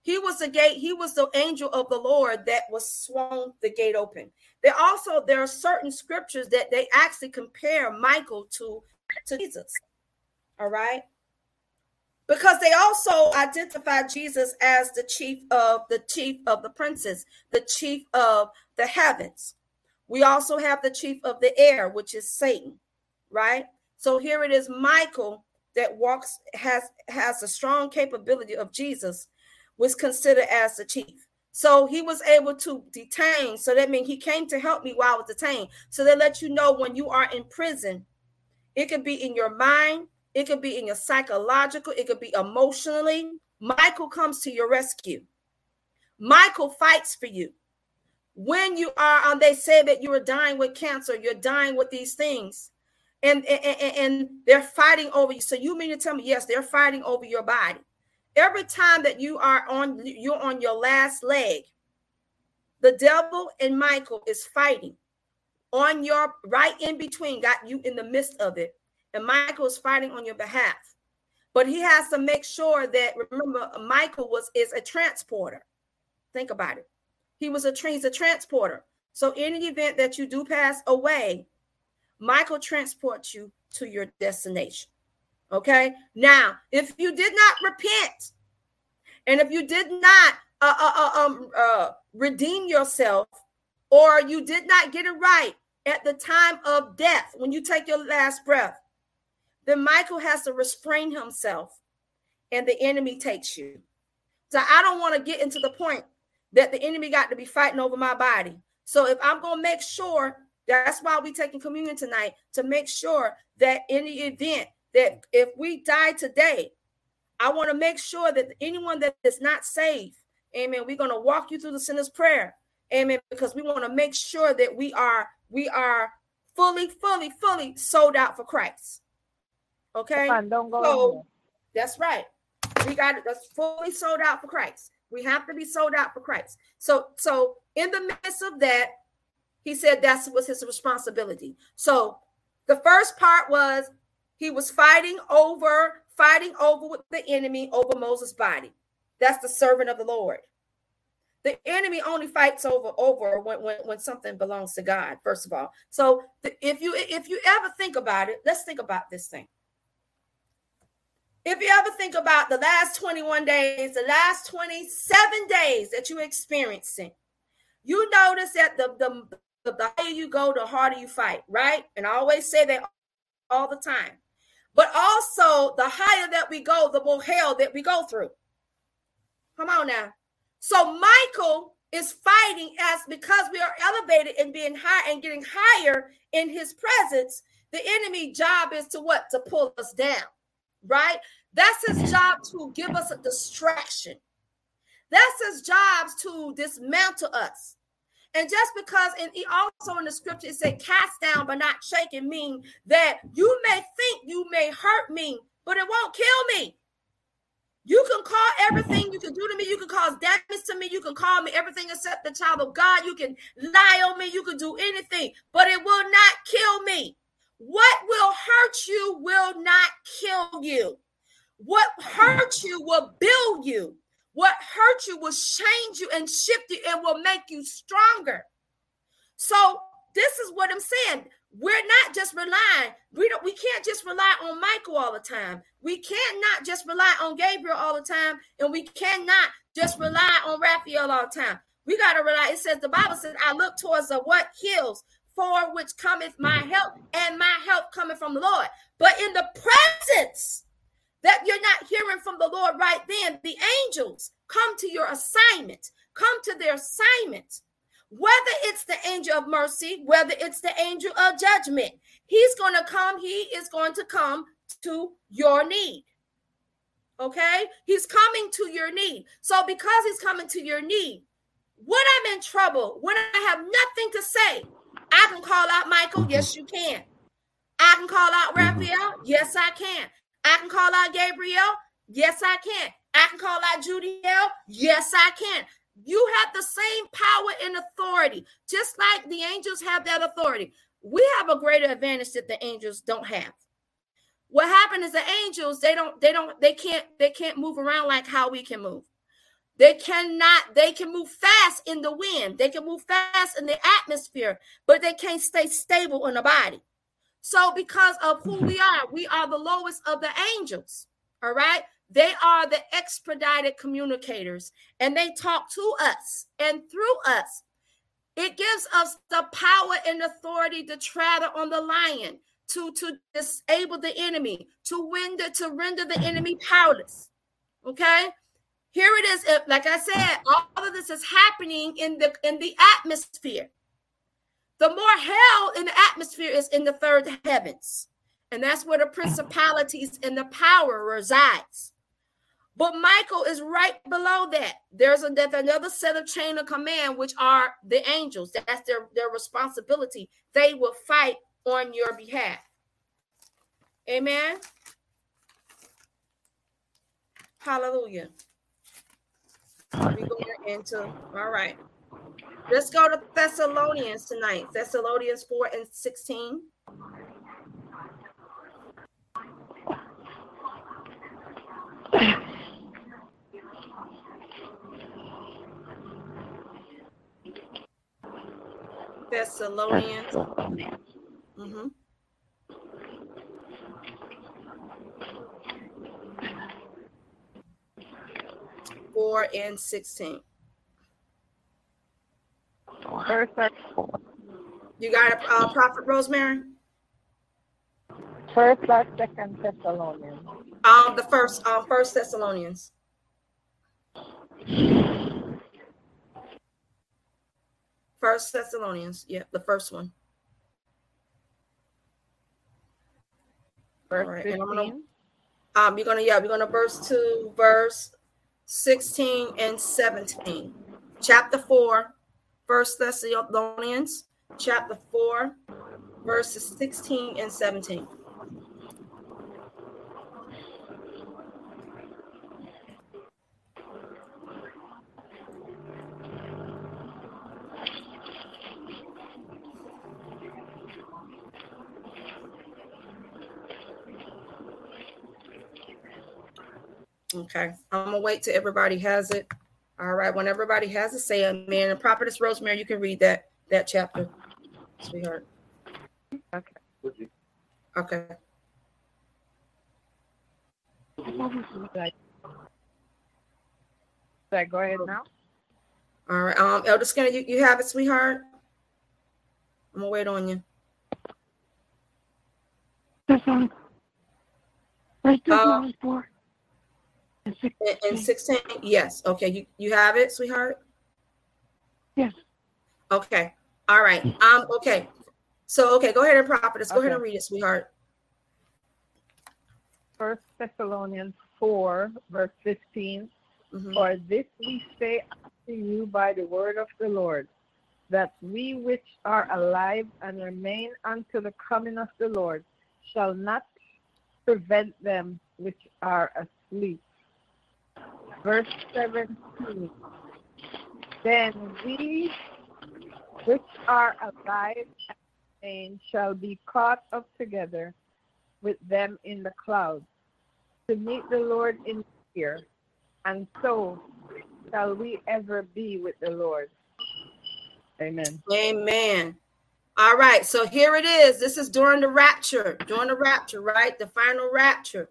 He was the gate, he was the angel of the Lord that was swung the gate open. There also there are certain scriptures that they actually compare Michael to, to Jesus. All right. Because they also identify Jesus as the chief of the chief of the princes, the chief of the heavens. We also have the chief of the air, which is Satan, right? So here it is Michael that walks has has a strong capability of Jesus was considered as the chief. So he was able to detain. So that means he came to help me while I was detained. So they let you know when you are in prison, it could be in your mind, it could be in your psychological, it could be emotionally. Michael comes to your rescue. Michael fights for you. When you are, um, they say that you are dying with cancer, you're dying with these things, and, and, and they're fighting over you. So you mean to tell me, yes, they're fighting over your body. Every time that you are on, you're on your last leg, the devil and Michael is fighting on your right in between, got you in the midst of it and Michael is fighting on your behalf. But he has to make sure that remember Michael was is a transporter. Think about it. He was a he's a transporter. So in the event that you do pass away, Michael transports you to your destination. Okay. Now, if you did not repent, and if you did not uh, uh, uh, um, uh, redeem yourself, or you did not get it right at the time of death, when you take your last breath, then Michael has to restrain himself and the enemy takes you. So I don't want to get into the point that the enemy got to be fighting over my body. So if I'm going to make sure, that's why we taking communion tonight to make sure that in the event that if we die today, I want to make sure that anyone that is not saved, amen, we're going to walk you through the sinner's prayer. Amen. Because we want to make sure that we are we are fully, fully, fully sold out for Christ. Okay. On, don't go so that's right. We got it. That's fully sold out for Christ. We have to be sold out for Christ. So, so in the midst of that, he said that was his responsibility. So the first part was he was fighting over, fighting over with the enemy over Moses' body. That's the servant of the Lord. the enemy only fights over over when, when, when something belongs to God, first of all. So if you if you ever think about it, let's think about this thing. If you ever think about the last 21 days, the last 27 days that you're experiencing, you notice that the, the, the, higher you go, the harder you fight, right? And I always say that all the time. But also, the higher that we go, the more hell that we go through. Come on now. So Michael is fighting us because we are elevated and being high and getting higher in his presence. The enemy job is to what? To pull us down, right? That's his job to give us a distraction. That's his job to dismantle us. And just because, and also in the scripture it said, cast down but not shaken, mean that you may think you may hurt me, but it won't kill me. You can call everything you can do to me. You can cause damage to me. You can call me everything except the child of God. You can lie on me. You can do anything, but it will not kill me. What will hurt you will not kill you. What hurt you will build you. What hurt you will change you and shift you and will make you stronger. So this is what I'm saying. We're not just relying. We don't. We can't just rely on Michael all the time. We cannot just rely on Gabriel all the time, and we cannot just rely on Raphael all the time. We got to rely. It says the Bible says, "I look towards the what hills for which cometh my mm-hmm. help, and my help coming from the Lord." But in the presence that you're not hearing from the Lord right then, the angels come to your assignment, come to their assignment. Whether it's the angel of mercy, whether it's the angel of judgment, he's going to come, he is going to come to your need. Okay? He's coming to your need. So, because he's coming to your need, when I'm in trouble, when I have nothing to say, I can call out Michael. Yes, mm-hmm. you can. I can call out mm-hmm. Raphael. Yes, I can. I can call out Gabriel. Yes, I can. I can call out Judiel. Yes, I can. You have the same power and authority, just like the angels have that authority. We have a greater advantage that the angels don't have. What happened is the angels, they don't, they don't, they can't, they can't move around like how we can move. They cannot, they can move fast in the wind, they can move fast in the atmosphere, but they can't stay stable in the body. So, because of who we mm-hmm. are, we are the lowest of the angels. All right. They are the expedited communicators and they talk to us and through us. It gives us the power and authority to tread on the lion, to, to disable the enemy, to render, to render the mm-hmm. enemy powerless. Okay. Here it is. Like I said, all of this is happening in the in the atmosphere. The more hell in the atmosphere is in the third heavens. And that's where the principalities and the power resides. But Michael is right below that. There's, a, there's another set of chain of command, which are the angels. That's their, their responsibility. They will fight on your behalf. Amen. Hallelujah. We go into all right. Let's go to Thessalonians tonight. Thessalonians 4 and 16. Thessalonians. Mm-hmm. Four and sixteen. First You got a uh, prophet Rosemary? First or second Thessalonians? Um, the first, um, first Thessalonians. First Thessalonians, yeah, the first one. Verse right. Gonna, um, you're gonna yeah, we're gonna verse to verse 16 and 17. Chapter 4, First Thessalonians chapter 4, verses 16 and 17. Okay, I'm gonna wait till everybody has it. All right. When everybody has to say amen. And Prophetess Rosemary, you can read that that chapter, sweetheart. Okay. Okay. Should I go ahead now? All right. Um, Elder Skinner, you, you have it, sweetheart. I'm gonna wait on you. That's on. Right there, Uh, uh, four. And six. And, and 16, yes. Okay, you, you have it, sweetheart. Yes. Okay. All right. Um, okay. So okay, go ahead and prophetess. Go ahead and read it, sweetheart. First Thessalonians 4, verse 15. Mhm. For this we say unto you by the word of the Lord, that we which are alive and remain unto the coming of the Lord shall not prevent them which are asleep. Verse 17. Then we which are alive and shall be caught up together with them in the clouds to meet the Lord in the air and so shall we ever be with the Lord. Amen. Amen. All right, so here it is. This is during the rapture, during the rapture, right? The final rapture.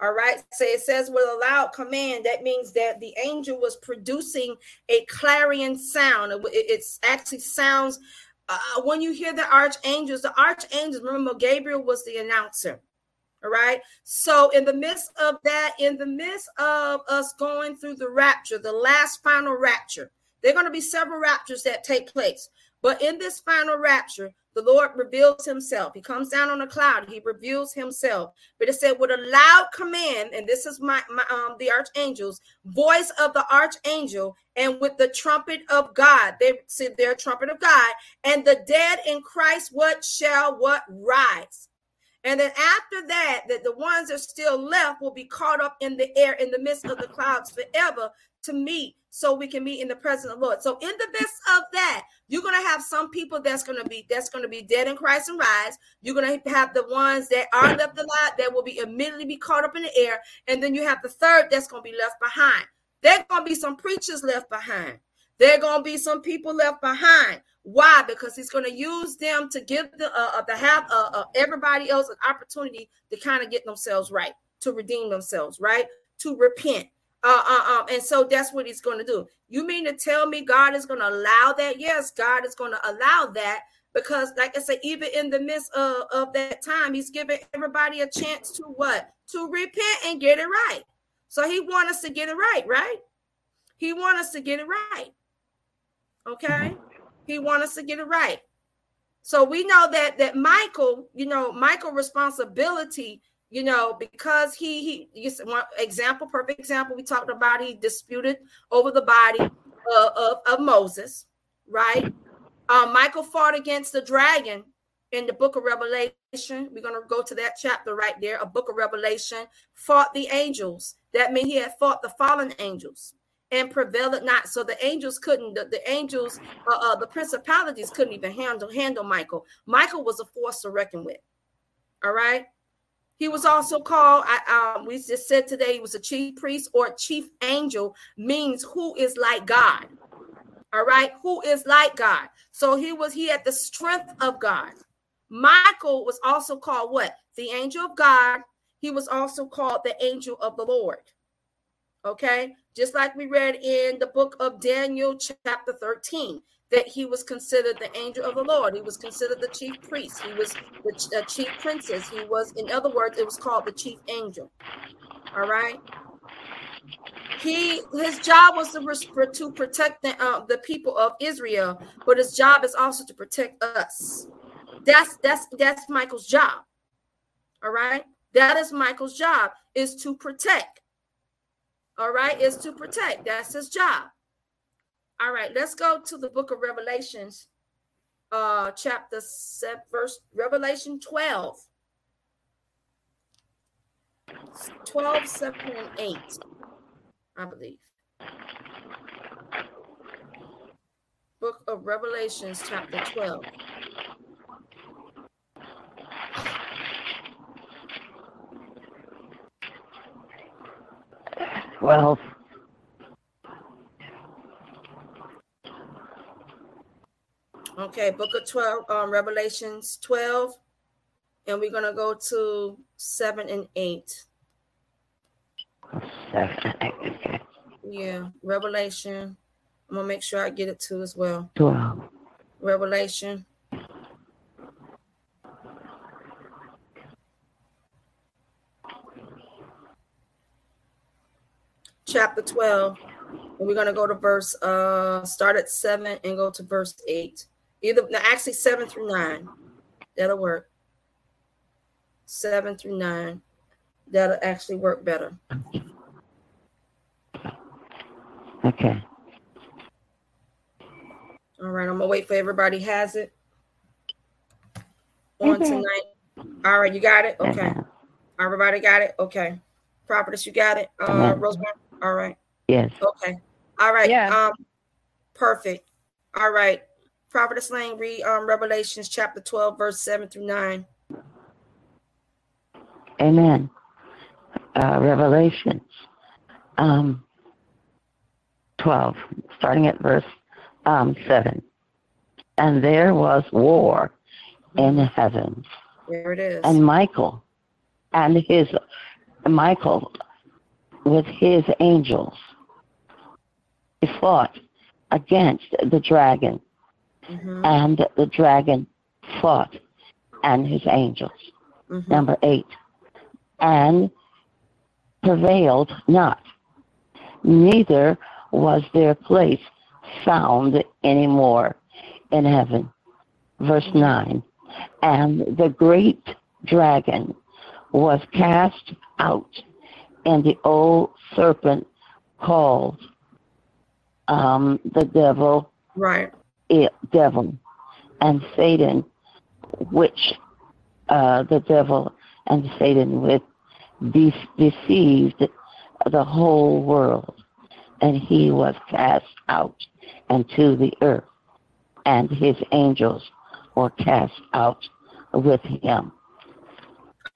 All right. So it says with a loud command. That means that the angel was producing a clarion sound. It, actually sounds uh, when you hear the archangels. The archangels. Remember, Gabriel was the announcer. All right. So in the midst of that, in the midst of us going through the rapture, the last final rapture, there are going to be several raptures that take place. But in this final rapture, the Lord reveals himself. He comes down on a cloud. He reveals himself. But it said with a loud command, and this is my, my um the archangels, voice of the archangel, and with the trumpet of God. They said their trumpet of God, and the dead in Christ what shall what rise. And then after that, that the ones that are still left will be caught up in the air in the midst of the clouds forever to meet so we can meet in the presence of the Lord. So in the midst of that, you're gonna have some people that's gonna be that's gonna be dead in Christ and rise. You're gonna have the ones that are left alive that will be immediately be caught up in the air, and then you have the third that's gonna be left behind. There gonna be some preachers left behind. There gonna be some people left behind. Why? Because he's gonna use them to give the uh, uh, to have uh, uh, everybody else an opportunity to kind of get themselves right, to redeem themselves, right, to repent. Uh, uh, um, and so that's what he's going to do. You mean to tell me God is going to allow that? Yes, God is going to allow that because, like I said, even in the midst of, of that time, he's giving everybody a chance to what? To repent and get it right. So he wants us to get it right, right? He wants us to get it right. Okay? He wants us to get it right. So we know that that Michael, you know, Michael responsibility you know, because he he one example, perfect example. We talked about he disputed over the body of, of, of Moses, right? Um, Michael fought against the dragon in the book of Revelation. We're gonna go to that chapter right there. A book of Revelation fought the angels. That means he had fought the fallen angels and prevailed not. So the angels couldn't. The, the angels, uh, uh, the principalities couldn't even handle handle Michael. Michael was a force to reckon with. All right. He was also called, I, um, we just said today, he was a chief priest or chief angel, means who is like God. All right, who is like God. So he was, he had the strength of God. Michael was also called what? The angel of God. He was also called the angel of the Lord. Okay, just like we read in the book of Daniel, chapter 13 that he was considered the angel of the Lord. He was considered the chief priest. He was the, the chief princess. He was, in other words, it was called the chief angel. All right. He his job was to, to protect the, uh, the people of Israel, but his job is also to protect us. That's that's that's Michael's job. All right. That is Michael's job is to protect. All right, is to protect. That's his job. All right, let's go to the book of Revelations, uh, chapter seven, verse Revelation 12. 12, 7, and 8, I believe. Book of Revelations, chapter 12. Twelve. Okay, book of 12, um, Revelations 12. And we're going to go to 7 and 8. Seven. Okay. Yeah, Revelation. I'm going to make sure I get it too as well. 12. Revelation. Chapter 12. And we're going to go to verse, uh, start at 7 and go to verse 8. Either, no, actually 7 through 9. That'll work. 7 through 9. That'll actually work better. Okay. All right, I'm gonna wait for everybody has it on Okay. tonight. All right, you got it. Okay, everybody got it. Okay, prophetess, you got it. Uh, Amen. Rosemary. All right. Yes. Okay. All right. Yeah. Um, perfect. All right. Prophetess Lane, read um Revelations chapter 12, verse 7 through 9. Amen. Uh, Revelations um, 12, starting at verse um, 7. And there was war in heaven, There it is. and Michael and his Michael with his angels he fought against the dragon, Mhm, and the dragon fought and his angels. mhm. number eight, and prevailed not, neither was their place found any more in heaven. Verse nine, and the great dragon was cast out, and the old serpent called um, the devil Right. Devil and Satan, which uh, the devil and Satan with de- deceived the whole world, and he was cast out into the earth, and his angels were cast out with him.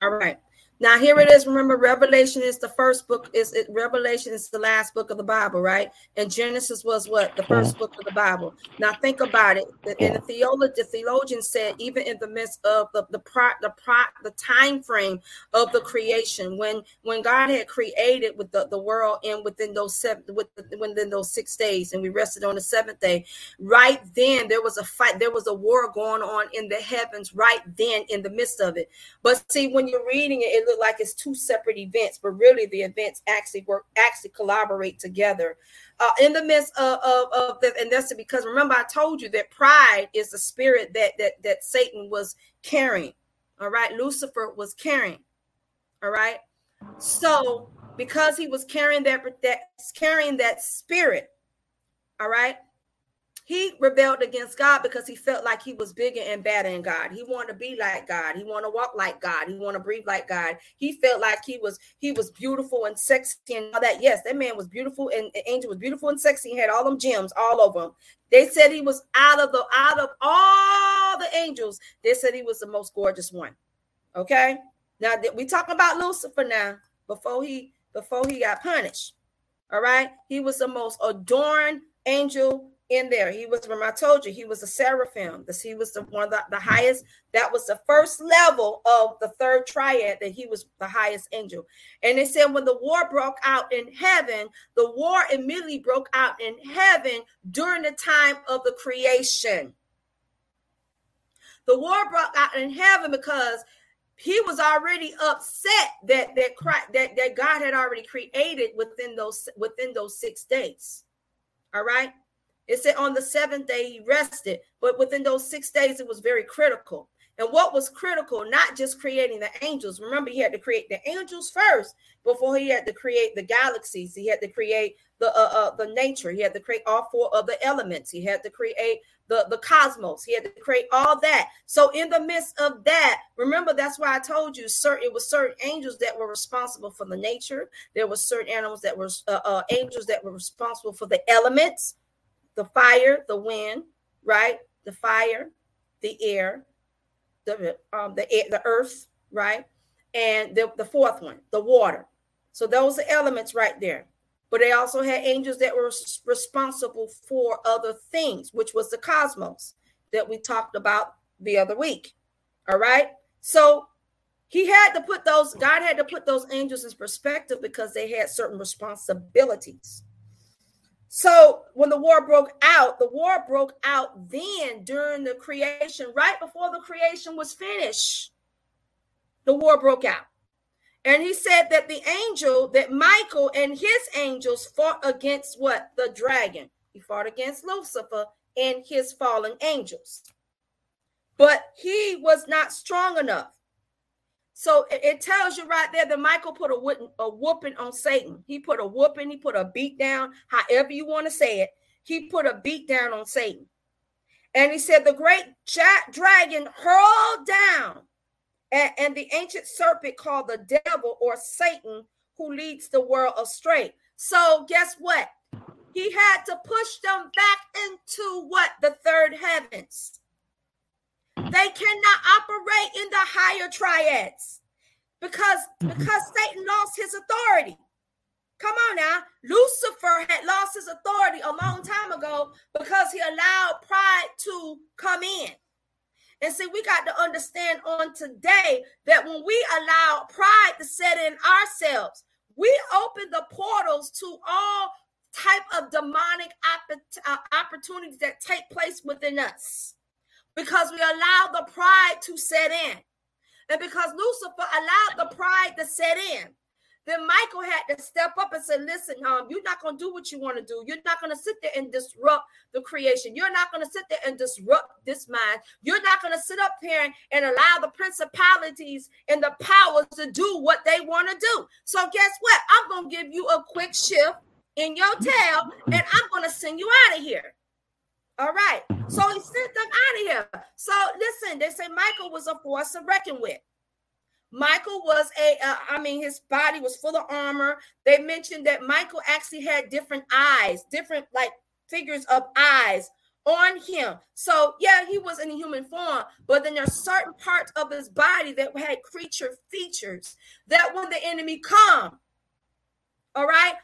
All right. Now here it is. Remember, Revelation is the first book. Is it Revelation is the last book of the Bible, right? And Genesis was what the first book of the Bible. Now think about it. The, And the theologian, the theologian said, even in the midst of the the pro, the pro, the time frame of the creation, when when God had created with the, the world and within those seven with the, within those six days, and we rested on the seventh day. Right then, there was a fight. There was a war going on in the heavens. Right then, in the midst of it. But see, when you're reading it, it looked like it's two separate events, but really the events actually work, actually collaborate together. Uh, in the midst of, of, of the, and that's because remember I told you that pride is the spirit that that that Satan was carrying. All right, Lucifer was carrying. All right, so because he was carrying that that carrying that spirit, all right, he rebelled against God because he felt like he was bigger and better than God. He wanted to be like God. He wanted to walk like God. He wanted to breathe like God. He felt like he was he was beautiful and sexy and all that. Yes, that man was beautiful and the angel was beautiful and sexy. He had all them gems all over him. They said he was out of the out of all the angels. They said he was the most gorgeous one. Okay, now that we talking about Lucifer now before he before he got punished. All right, he was the most adorned angel in there. He was, remember I told you, he was a seraphim. This he was the one the, the highest. That was the first level of the third triad that he was the highest angel. And they said when the war broke out in heaven, the war immediately broke out in heaven during the time of the creation. The war broke out in heaven because he was already upset that that that that God had already created within those within those six days. All right. It said on the seventh day he rested, but within those six days it was very critical. And what was critical, not just creating the angels. Remember, he had to create the angels first before he had to create the galaxies. He had to create the uh, uh, the nature. He had to create all four of the elements. He had to create the the cosmos. He had to create all that. So in the midst of that, remember that's why I told you, certain it was certain angels that were responsible for the nature. There were certain animals that were uh, uh, angels that were responsible for the elements, the fire, the wind, right? The fire, the air, the um the air, the earth, right? And the, the fourth one, the water. So those are elements right there. But they also had angels that were responsible for other things, which was the cosmos. that we talked about the other week. All right. So he had to put those, God had to put those angels in perspective because they had certain responsibilities. So when the war broke out, the war broke out then during the creation, right before the creation was finished. The war broke out. And he said that the angel, that Michael and his angels fought against what? The dragon. He fought against Lucifer and his fallen angels. But he was not strong enough. So it, it tells you right there that Michael put a, whooping, a whooping on Satan. He put a whooping, he put a beat down, however you want to say it. He put a beat down on Satan. And he said, The great dragon hurled down and, and the ancient serpent called the devil or Satan, who leads the world astray. So, guess what? He had to push them back into what? The third heavens. They cannot operate in the higher triads because mm-hmm. because Satan lost his authority. Come on now. Lucifer had lost his authority a long time ago because he allowed pride to come in. And see, we got to understand on today that when we allow pride to set in ourselves, we open the portals to all type of demonic uh, opportunities that take place within us because we allowed the pride to set in. And because Lucifer allowed the pride to set in, then Michael had to step up and say, Listen, um, you're not going to do what you want to do. You're not going to sit there and disrupt the creation. You're not going to sit there and disrupt this mind. You're not going to sit up here and, and allow the principalities and the powers to do what they want to do. So, guess what? I'm going to give you a quick shift in your tail and I'm going to send you out of here. All right. So he sent them out of here. So listen, they say Michael was a force to reckon with. Michael was a, uh, I mean, his body was full of armor. They mentioned that Michael actually had different eyes, different like figures of eyes on him. So, yeah, he was in human form, but then there's certain parts of his body that had creature features that when the enemy come, all right,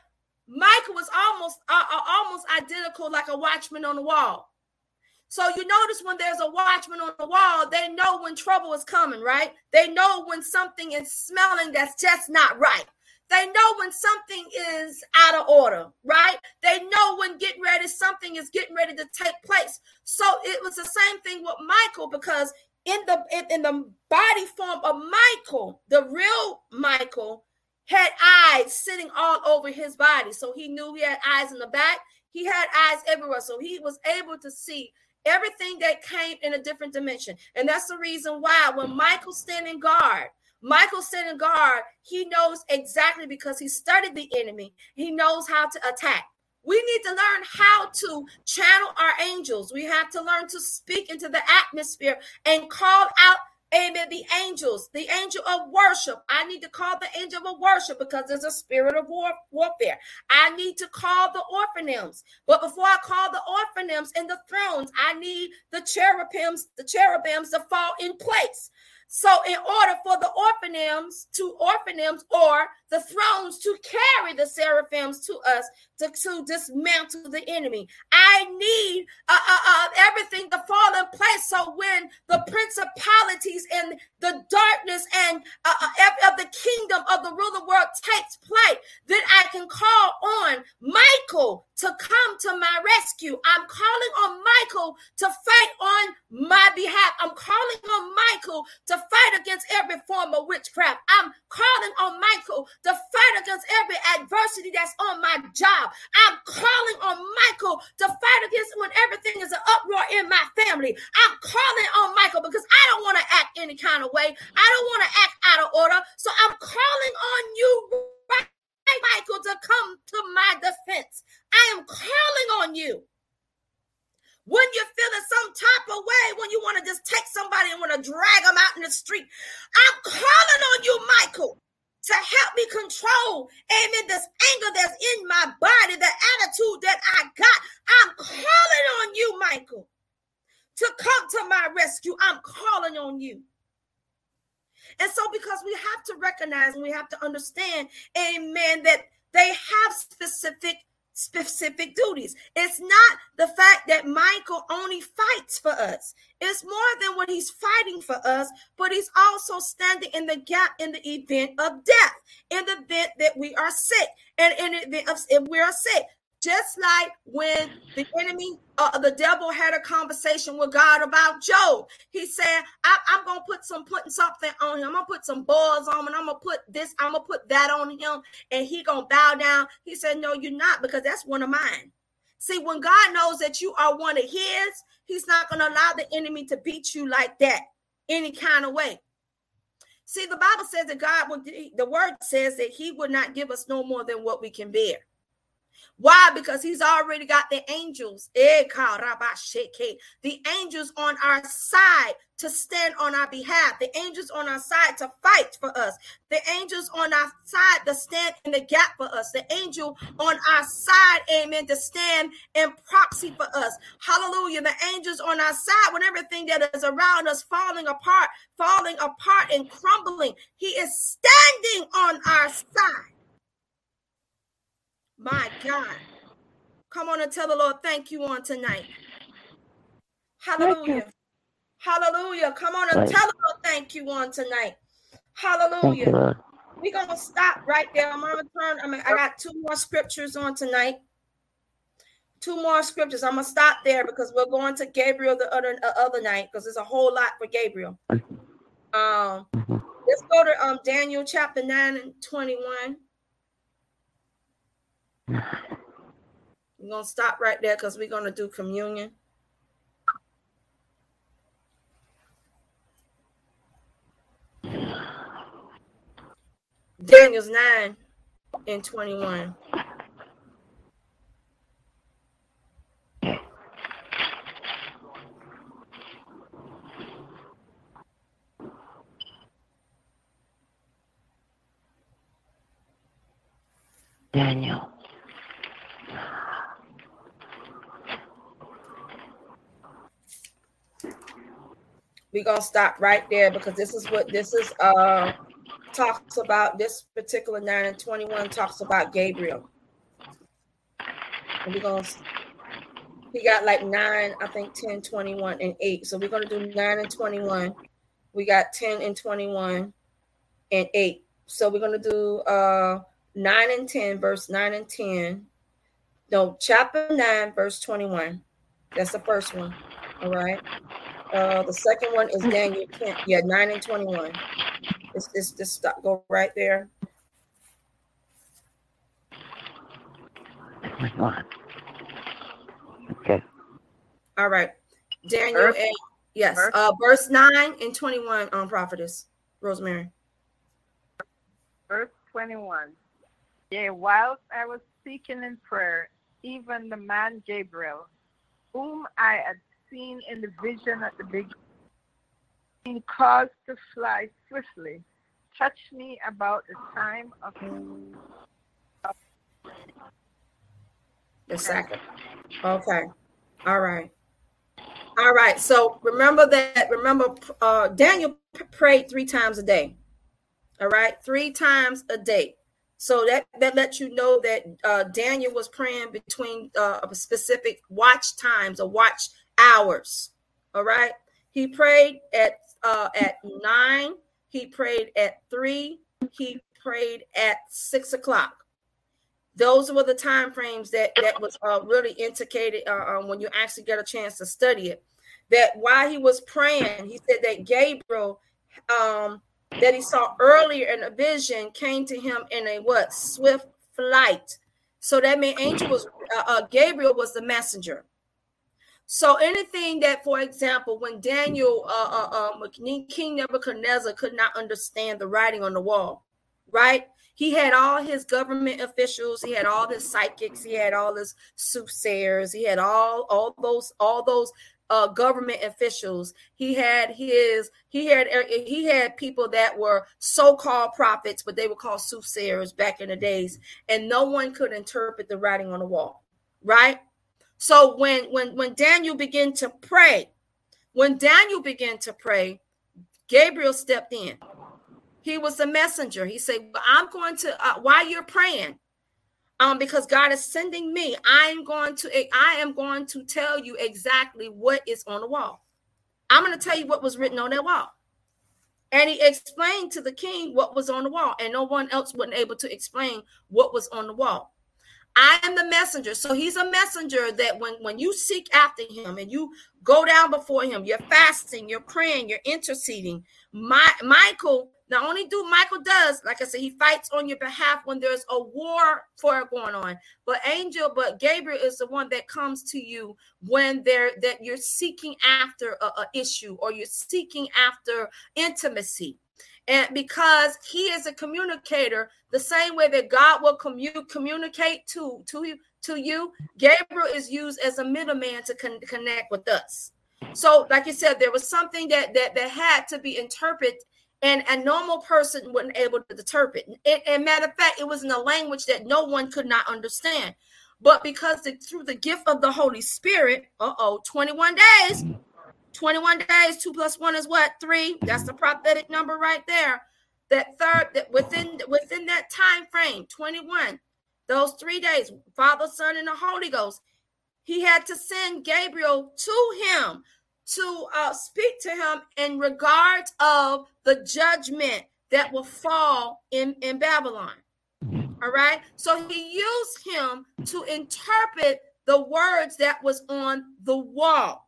Michael was almost uh, uh, almost identical like a watchman on the wall. So you notice when there's a watchman on the wall, they know when trouble is coming, right? They know when something is smelling that's just not right. They know when something is out of order, right? They know when getting ready, something is getting ready to take place. So it was the same thing with Michael because in the in, in the body form of Michael, the real Michael had eyes sitting all over his body. So he knew he had eyes in the back. He had eyes everywhere. So he was able to see everything that came in a different dimension. And that's the reason why when Michael's standing guard, Michael standing guard, he knows exactly because he studied the enemy, he knows how to attack. We need to learn how to channel our angels. We have to learn to speak into the atmosphere and call out Amen. The angels, the angel of worship. I need to call the angel of worship because there's a spirit of war, warfare. I need to call the ophanims. But before I call the ophanims and the thrones, I need the cherubims, the cherubims to fall in place. So, in order for the ophanims to ophanims or the thrones to carry the seraphims to us to, to dismantle the enemy, I need uh, uh, uh, everything to fall in place. So, when the principalities and the darkness and uh, uh, of the kingdom of the ruler world takes place, then I can call on Michael to come to my rescue. I'm calling on Michael to fight on my behalf. I'm calling on Michael to fight against every form of witchcraft. I'm calling on Michael to fight against every adversity that's on my job. I'm calling on Michael to fight against when everything is an uproar in my family. I'm calling on Michael because I don't want to act any kind of way. I don't want to act out of order. So I'm calling on you Michael to come to my defense. I am calling on you. When you're feeling some type of way, when you want to just take somebody and want to drag them out in the street, I'm calling on you, Michael, to help me control, amen, this anger that's in my body, the attitude that I got. I'm calling on you, Michael, to come to my rescue. I'm calling on you. And so, because we have to recognize and we have to understand, amen, that they have specific specific duties. It's not the fact that Michael only fights for us. It's more than what he's fighting for us, but he's also standing in the gap in the event of death, in the event that we are sick, and in the event of if we are sick. Just like when the enemy, uh, the devil had a conversation with God about Job. He said, I, am gonna put some putting something on him. I'm gonna put some balls on him, and I'm gonna put this, I'm gonna put that on him, and he gonna bow down. He said, No, you're not, because that's one of mine. See, when God knows that you are one of his, he's not gonna allow the enemy to beat you like that any kind of way. See, the Bible says that God would the word says that he would not give us no more than what we can bear. Why? Because he's already got the angels, eh, the angels on our side to stand on our behalf, the angels on our side to fight for us, the angels on our side to stand in the gap for us, the angel on our side, amen, to stand in proxy for us. Hallelujah. The angels on our side when everything that is around us falling apart, falling apart and crumbling, he is standing on our side. My God. Come on and tell the Lord thank you on tonight. Hallelujah. Hallelujah. Come on and tell the Lord thank you on tonight. Hallelujah. We're gonna stop right there. I'm gonna turn. I mean, I got two more scriptures on tonight. Two more scriptures. I'm gonna stop there because we're going to Gabriel the other uh, other night because there's a whole lot for Gabriel. Um, mm-hmm. let's go to um Daniel chapter nine and twenty one. We're going to stop right there because we're going to do communion. Daniel's 9 and 21. Daniel we're gonna stop right there because this is what this is uh talks about this particular 9 and 21 talks about Gabriel. And we're gonna he got like 9, I think 10, 21, and 8. So we're gonna do 9 and 21. We got 10 and 21 and 8. So we're gonna do uh 9 and 10, verse 9 and 10. No, chapter 9, verse 21. That's the first one. All right. Uh, the second one is Daniel 10. Yeah, 9 and 21. This this this stop go right there. Okay. All right. Daniel verse, and yes, verse. uh verse 9 and 21 on prophetess Rosemary. Verse 21. Yeah, whilst I was speaking in prayer, even the man Gabriel, whom I had seen in the vision at the beginning, caused to fly swiftly, touch me about the time of the second. Okay. All right. All right. So remember that. Remember, uh, Daniel prayed three times a day. All right, three times a day. So that that lets you know that uh, Daniel was praying between uh, specific watch times or watch hours. All right. He prayed at uh, at nine. He prayed at three. He prayed at six o'clock. Those were the time frames that that was uh, really indicated uh, um, when you actually get a chance to study it. That while he was praying, he said that Gabriel, um, that he saw earlier in a vision, came to him in a what swift flight. So that meant angel was uh, uh Gabriel was the messenger. So anything that, for example, when Daniel, uh, uh, um, King Nebuchadnezzar could not understand the writing on the wall, right? He had all his government officials, he had all his psychics, he had all his soothsayers, he had all all those all those uh, government officials. He had his he had er, he had people that were so-called prophets, but they were called soothsayers back in the days, and no one could interpret the writing on the wall, right? So when when when Daniel began to pray, when Daniel began to pray, Gabriel stepped in. He was the messenger. He said, "I'm going to uh, while you're praying, um, because God is sending me. I am going to I am going to tell you exactly what is on the wall. I'm going to tell you what was written on that wall. And he explained to the king what was on the wall, and no one else wasn't able to explain what was on the wall. I am the messenger. So he's a messenger that when, when you seek after him and you go down before him, you're fasting, you're praying, you're interceding. My, Michael not only do Michael does, like I said, he fights on your behalf when there's a war for going on. But angel, but Gabriel is the one that comes to you when there that you're seeking after a, a issue or you're seeking after intimacy. And because he is a communicator, the same way that God will commu- communicate to to you to you, Gabriel is used as a middleman to con- connect with us. So, like you said, there was something that that that had to be interpreted and a normal person wasn't able to interpret it. And matter of fact, it was in a language that no one could not understand. But because the, through the gift of the Holy Spirit, uh oh, 21 days, 21 days, two plus one is what? Three. That's the prophetic number right there. That third, that within within that time frame, 21, those three days, Father, Son, and the Holy Ghost, he had to send Gabriel to him to uh, speak to him in regards of the judgment that will fall in, in Babylon. All right. So he used him to interpret the words that was on the wall.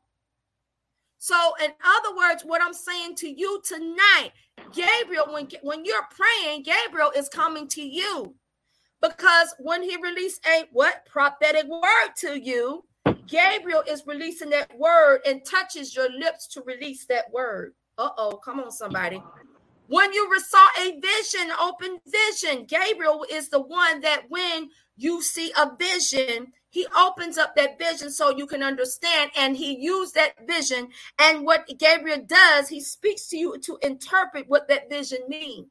So, in other words, what I'm saying to you tonight, Gabriel, when, when you're praying, Gabriel is coming to you because when he released a what prophetic word to you, Gabriel is releasing that word and touches your lips to release that word. Uh oh, come on, somebody. When you saw a vision, open vision, Gabriel is the one that when you see a vision, he opens up that vision so you can understand and he used that vision and what gabriel does he speaks to you to interpret what that vision means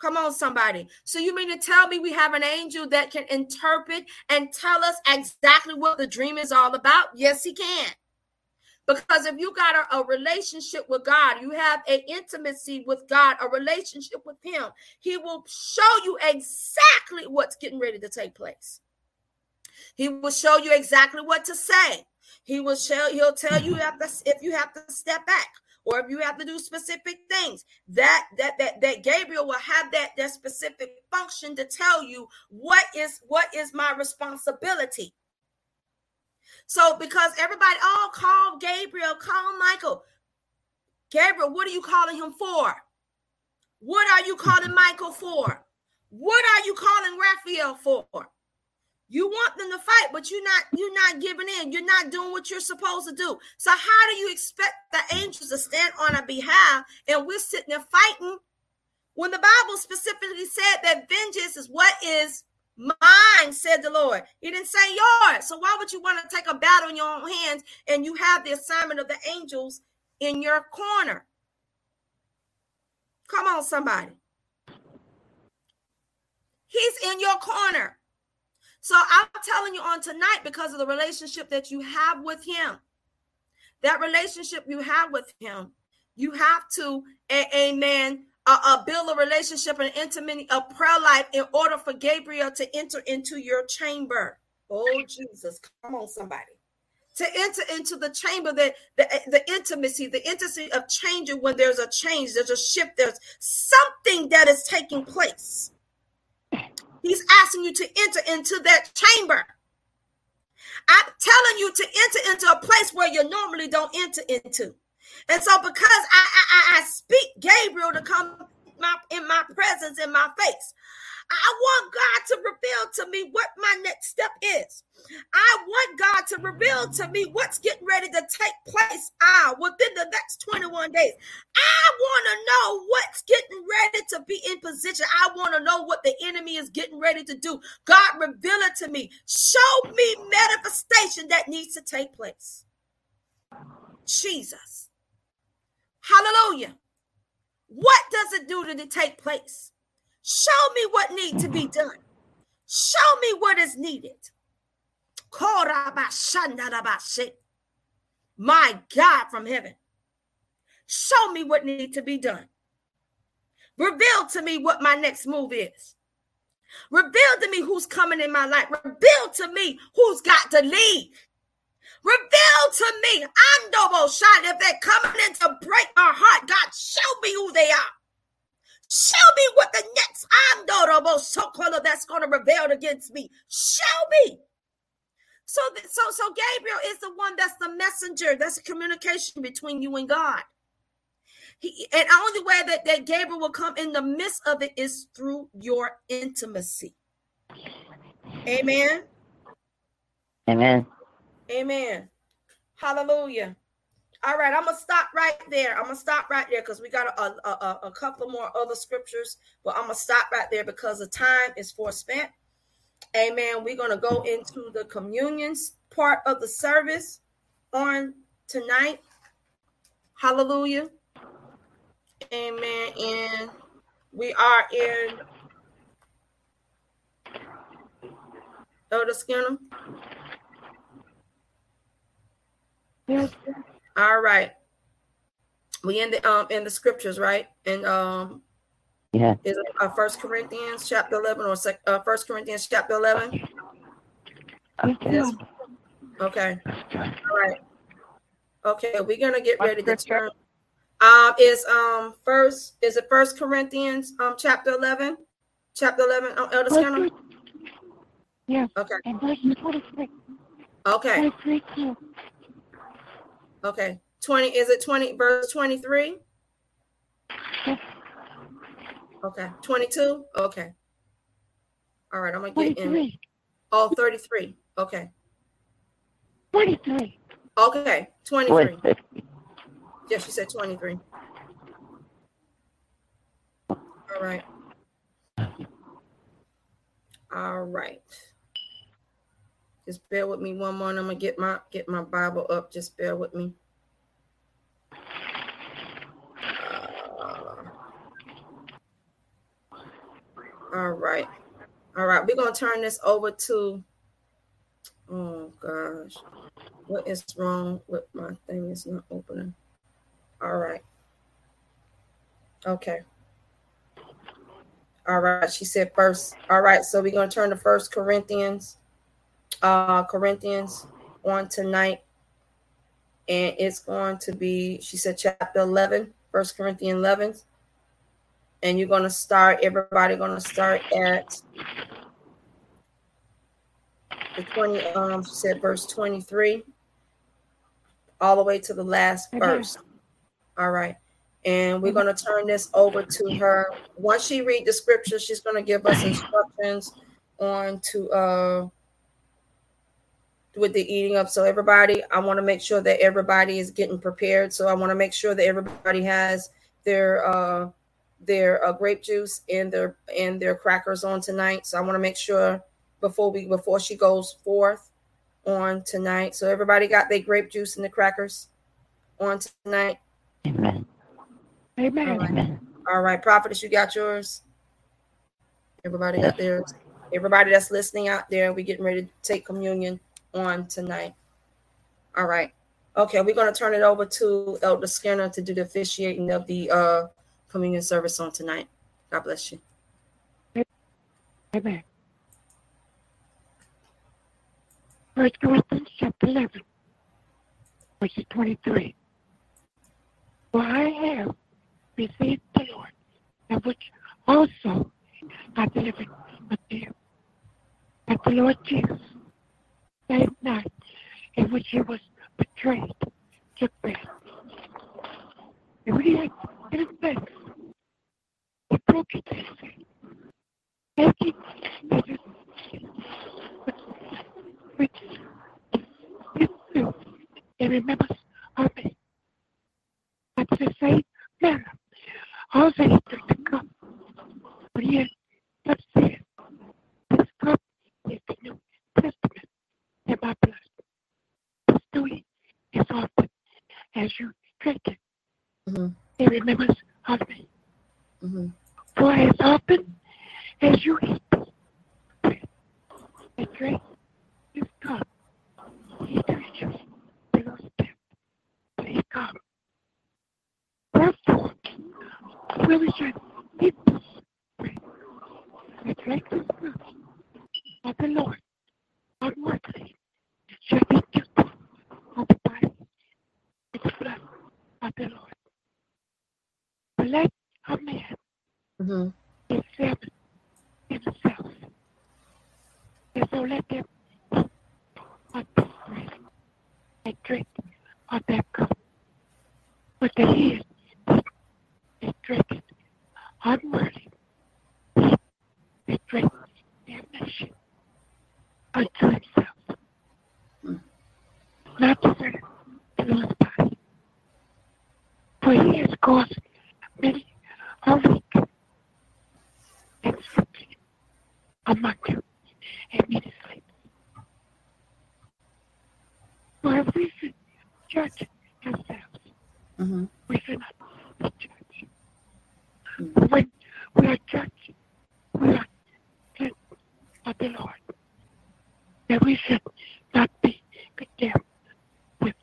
Come on, somebody. So you mean to tell me we have an angel that can interpret and tell us exactly what the dream is all about? Yes, he can. Because if you got a, a, relationship with God, you have an intimacy with God, a relationship with Him, He will show you exactly what's getting ready to take place. He will show you exactly what to say. He will show. He'll tell you mm-hmm. if, if you have to step back or if you have to do specific things. That that that that gabriel will have that that specific function to tell you what is what is my responsibility. So because everybody oh call gabriel call michael. Gabriel what are you calling him for? What are you calling [LAUGHS] michael for? What are you calling raphael for you want them to fight, but you're not you're not giving in. You're not doing what you're supposed to do. So how do you expect the angels to stand on our behalf and we're sitting there fighting when the Bible specifically said that vengeance is what is mine, said the Lord. He didn't say yours. So why would you want to take a battle in your own hands and you have the assignment of the angels in your corner? Come on, somebody. He's in your corner. So I'm telling you on tonight because of the relationship that you have with him. That relationship you have with him, you have to, amen, uh, uh, build a relationship and intimate a prayer life in order for Gabriel to enter into your chamber. Oh, Jesus. Come on, somebody. To enter into the chamber, that the, the intimacy, the intimacy of changing when there's a change, there's a shift, there's something that is taking place. He's asking you to enter into that chamber. I'm telling you to enter into a place where you normally don't enter into. And so, because I, I, I speak Gabriel to come my, in my presence, in my face, I want God to reveal to me what my next step is. I want God to reveal to me what's getting ready to take place ah, within the next 21 days. I want to know what's getting ready to be in position. I want to know what the enemy is getting ready to do. God, reveal it to me. Show me manifestation that needs to take place. Jesus. Hallelujah. What does it do to take place? Show me what needs to be done. Show me what is needed. My God from heaven. Show me what needs to be done. Reveal to me what my next move is. Reveal to me who's coming in my life. Reveal to me who's got to leave. Reveal to me, Andobo shot if they're coming in to break my heart. God, show me who they are. Show me what the next Andobo Sokola that's going to reveal against me. Show me. So, so, so Gabriel is the one that's the messenger. That's the communication between you and God. He, and the only way that, that Gabriel will come in the midst of it is through your intimacy. Amen. Amen. Amen. Hallelujah. All right, I'm gonna stop right there. I'm gonna stop right there because we got a, a, a, couple more other scriptures, but I'm gonna stop right there because the time is for spent. Amen. We're gonna go into the communions part of the service on tonight. Hallelujah. Amen. And we are in Elder Skinner. Yes. All right. We in the um in the scriptures, right? And um Yeah. is it uh, First Corinthians chapter eleven or sec, uh, First Corinthians chapter eleven? Okay. Yes. Okay. All right. Okay, we're gonna get ready to turn. Um, is um first is it First Corinthians um chapter eleven, chapter eleven? Um, Elder Skinner. Yes. Okay. And verse 23. Okay. 23. Okay. Twenty. Is it twenty? Verse twenty-three. Okay. Twenty-two. Okay. All right. I'm gonna get in. 23. Oh, 33. Okay. 23. Okay. 23. Wait. Yes, she said 23. All right. All right. Just bear with me one more. And I'm gonna get my get my Bible up. Just bear with me. All right. All right. We're gonna turn this over to oh gosh. What is wrong with my thing? It's not opening. All right. Okay. All right. She said first. All right. So we're gonna turn to First Corinthians, uh, Corinthians on tonight, and it's going to be. She said chapter 11, First Corinthians 11, and you're gonna start. Everybody gonna start at the 20. Um, she said verse 23, all the way to the last Mhm. verse. All right. And we're going to turn this over to her. Once she read the scripture, she's going to give us instructions on to uh with the eating up. So everybody, I want to make sure that everybody is getting prepared. So I want to make sure that everybody has their uh their uh, grape juice and their and their crackers on tonight. So I want to make sure before we before she goes forth on tonight. So everybody got their grape juice and the crackers on tonight. Amen. Amen. All right. Amen. All right, prophetess, you got yours. Everybody got theirs. Everybody that's listening out there, we're getting ready to take communion on tonight. All right. Okay, we're gonna turn it over to Elder Skinner to do the officiating of the uh communion service on tonight. God bless you. Amen. First Corinthians chapter 11, verses 23. For I have received the Lord, and which also I delivered unto you. That the Lord Jesus, same night in which he was betrayed, took bread. And when he had given thanks, he broke it and Taking which this do in remembrance of me. After the same manner, also he took the cup. But he had said, This cup is the New in my blood. But do it as often as you drink it. Mm-hmm. It remembers of me. Mm-hmm. For as often as you eat and drink this cup, he preaches to those death to his. Therefore, really should eat this drink this cup of the Lord unworthily your picture Lord. Let a man mm-hmm. examine himself. And so let them eat and drink of that cup. But the head is drinking unworthy. He is drinking damnation unto himself. Not to serve the body. For he has caused many a weak and sleeping among you and me to sleep. For we should judge ourselves, Mm-hmm. we should not be judged. When we are judged, we are sent of the Lord. That we should not be condemned word.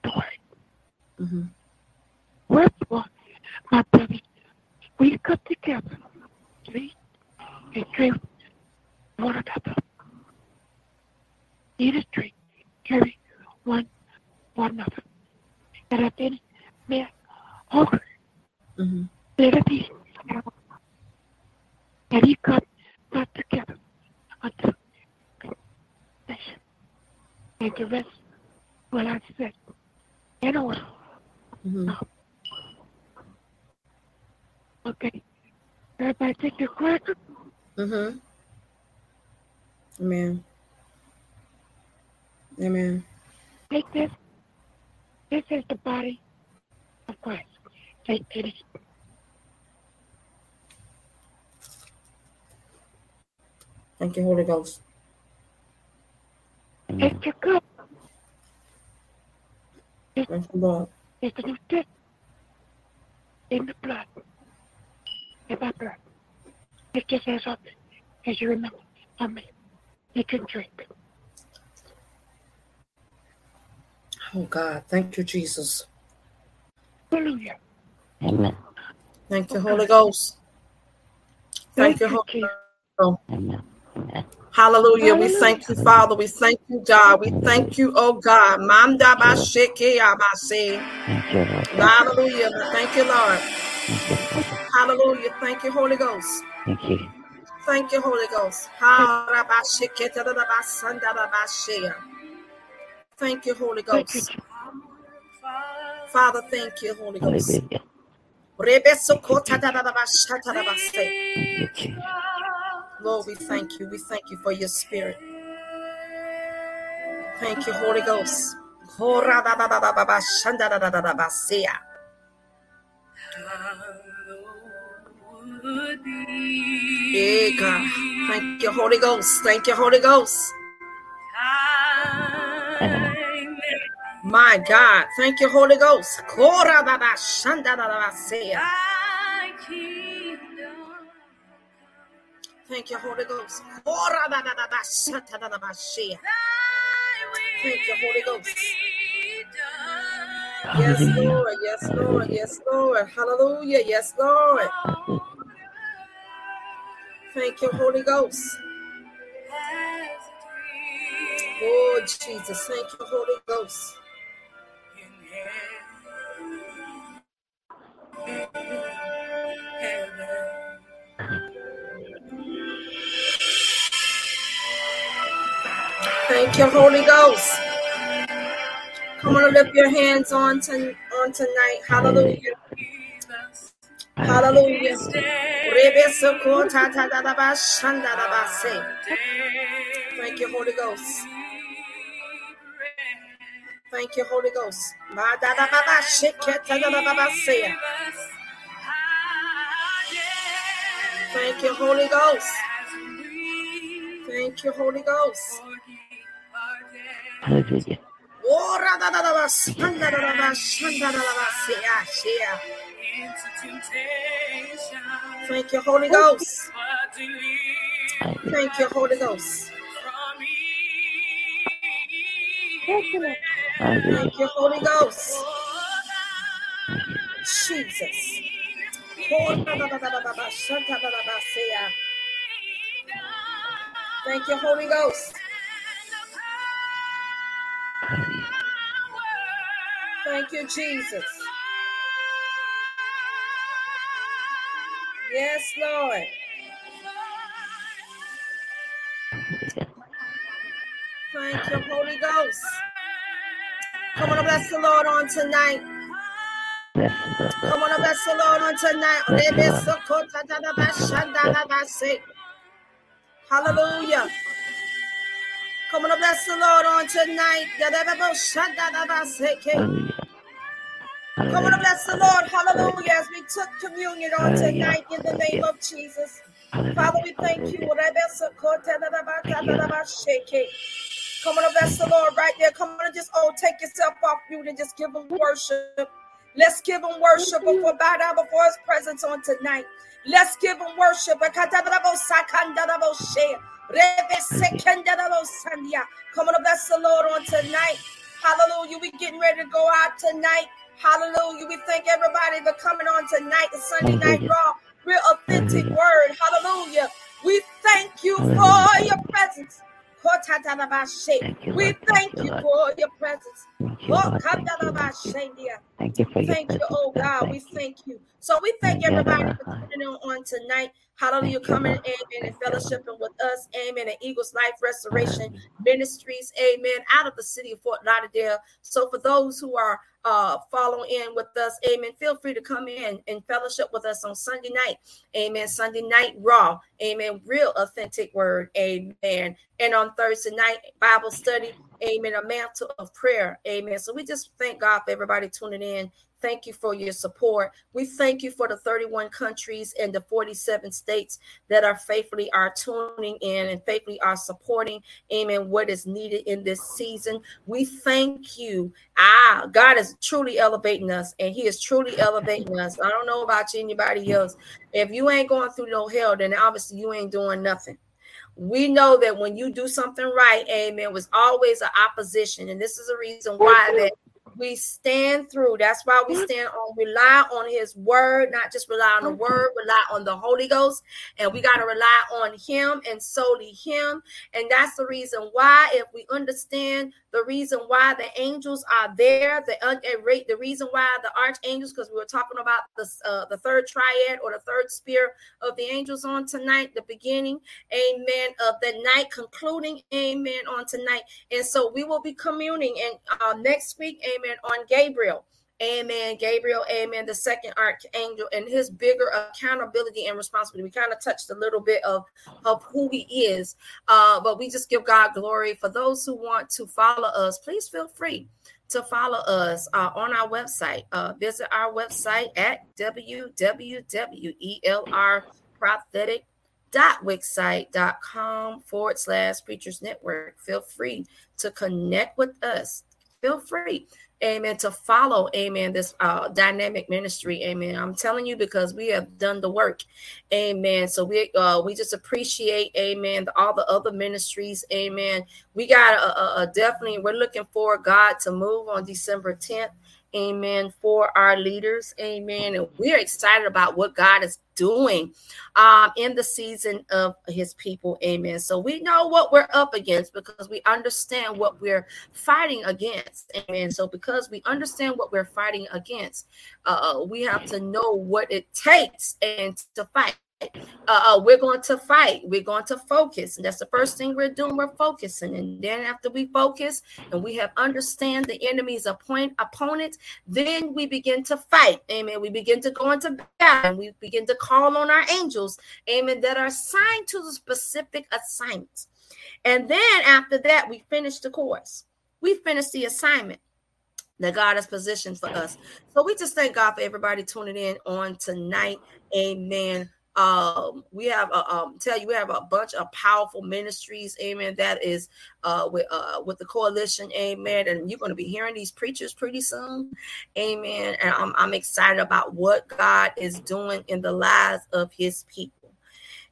Mm-hmm. Wherefore, my brothers, we come together to eat and drink one another. Eat and drink, carry one one another. And if any man hunger, Mm-hmm. let it be. And he come not together unto nation. And the rest will I said in order. Mm-hmm. Okay. Everybody take your cracker. Mm-hmm. Amen. Amen. Take this. This is the body of Christ. Take this. Thank you, Holy Ghost. Take your cup. Thank you, Lord. It's the new test. In the blood. In my blood. It's just as often as you remember of me. You can drink. Oh God, thank you, Jesus. Hallelujah. Amen. Thank you, Holy Ghost. Thank you, Holy Ghost. Amen. Amen. Hallelujah. We thank you, Father. We thank you, God. We thank you, oh God. Manda ba sheke ya ba. Thank you, Lord. Hallelujah. Thank you, Lord. Thank you, Father. Hallelujah. Thank you, Holy Ghost. Thank you. Thank you, Holy Ghost. Ha, ra, ba, sheke, ta, da, da, ba, san, da, da, ba, she, ya. Thank you, Holy Ghost. Jesus. Father, thank you, Holy Ghost. Hallelujah. Lord, we thank you. We thank you for your spirit. Thank you, Holy Ghost. Thank you, Holy Ghost. Thank you, Holy Ghost. My God. Thank you, Holy Ghost. Thank you, Holy Ghost. Oh, ya. Thank you, Holy Ghost. Yes, Lord. Yes, Lord. Yes, Lord. Hallelujah. Yes, Lord. Thank you, Holy Ghost. Oh, Jesus. Thank you, Holy Ghost. Thank you, Holy Ghost. Come on, lift your hands on, to, on tonight. Hallelujah. Hallelujah. Thank you, Holy Ghost. Thank you, Holy Ghost. Thank you, Holy Ghost. Thank you, Holy Ghost. Hallelujah. Oh, ra da da da ba shanda da da ba shanda da da ba se ya she ya. Thank you, Holy Ghost. Thank you, Holy Ghost. Thank you, Lord. Hallelujah. Thank you, Holy Ghost. Jesus. Oh, da da da da da da ba shanda da da ba ya. Thank you, Holy Ghost. Thank you, Jesus. Yes, Lord. Thank you, Holy Ghost. Come on, bless the Lord on tonight. Come on, bless the Lord on tonight. Hallelujah. Come on, bless the Lord on tonight. Hallelujah. Come on, bless the Lord. Hallelujah. As we took communion on tonight in the name of Jesus. Father, we thank you. Come on, bless the Lord right there. Come on just oh take yourself off mute and just give him worship. Let's give him worship before bow down before his presence on tonight. Let's give him worship. Come on, bless the Lord on tonight. Hallelujah. We getting ready to go out tonight. Hallelujah. We thank everybody for coming on tonight, the Sunday night raw, real authentic Hallelujah. word. Hallelujah. We thank you for your presence. Thank you, We thank Thank you, you for your presence. Thank you, Lord. Thank you, Lord. Thank Thank you for your Thank you, presence. oh God. God. We Thank you. thank you. So we thank Thank you, everybody Lord. for tuning in on tonight. Hallelujah. Thank you, Coming, Lord. amen, and Thank you, Lord. fellowshipping with us. Amen. And Eagles Life Restoration. Ministries. Amen. Out of the city of Fort Lauderdale. So for those who are uh following in with us, amen. Feel free to come in and fellowship with us on Sunday night. Amen. Sunday night raw. Amen. Real authentic word. Amen. And on Thursday night, Bible study. Amen. A mantle of prayer. Amen. So we just thank God for everybody tuning in. Thank you for your support. We thank you for the 31 countries and the 47 states that are faithfully are tuning in and faithfully are supporting, amen, what is needed in this season. We thank you. Ah, God is truly elevating us, and He is truly elevating us. I don't know about you, anybody else. If you ain't going through no hell, then obviously you ain't doing nothing we know that when you do something right, amen, was always an opposition. And this is a reason why that we stand through. That's why we stand on, rely on his word, not just rely on the word, rely on the Holy Ghost. And we got to rely on him and solely him. And that's the reason why, if we understand the reason why the angels are there, the the reason why the archangels, because we were talking about the uh, the third triad or the third sphere of the angels on tonight, the beginning, amen, of the night, concluding, amen, on tonight. And so we will be communing and uh, next week, amen, on Gabriel. Amen. Gabriel, amen. The second archangel and his bigger accountability and responsibility. We kind of touched a little bit of, of who he is, uh, but we just give God glory. For those who want to follow us, please feel free to follow us uh, on our website. Uh, visit our website at www.elrprophetic.wixsite.com forward slash preachers network. Feel free to connect with us. Feel free amen to follow amen this uh dynamic ministry amen. I'm telling you because we have done the work amen. So we uh we just appreciate amen all the other ministries amen. We got a, a, a definitely we're looking for god to move on december 10th amen for our leaders amen and we're excited about what god is doing um in the season of his people amen. So we know what we're up against because we understand what we're fighting against amen. So because we understand what we're fighting against uh we have to know what it takes and to fight uh, we're going to fight. We're going to focus. And that's the first thing we're doing. We're focusing. And then after we focus and we have understand the enemy's appoint, opponent, then we begin to fight. Amen. We begin to go into battle and we begin to call on our angels. Amen. That are assigned to the specific assignments. And then after that, we finish the course. We finish the assignment that God has positioned for us. So we just thank God for everybody tuning in on tonight. Amen. Um, we have a um, tell you we have a bunch of powerful ministries, amen. That is uh with uh with the coalition, amen. And you're going to be hearing these preachers pretty soon, amen. And I'm, I'm excited about what God is doing in the lives of His people.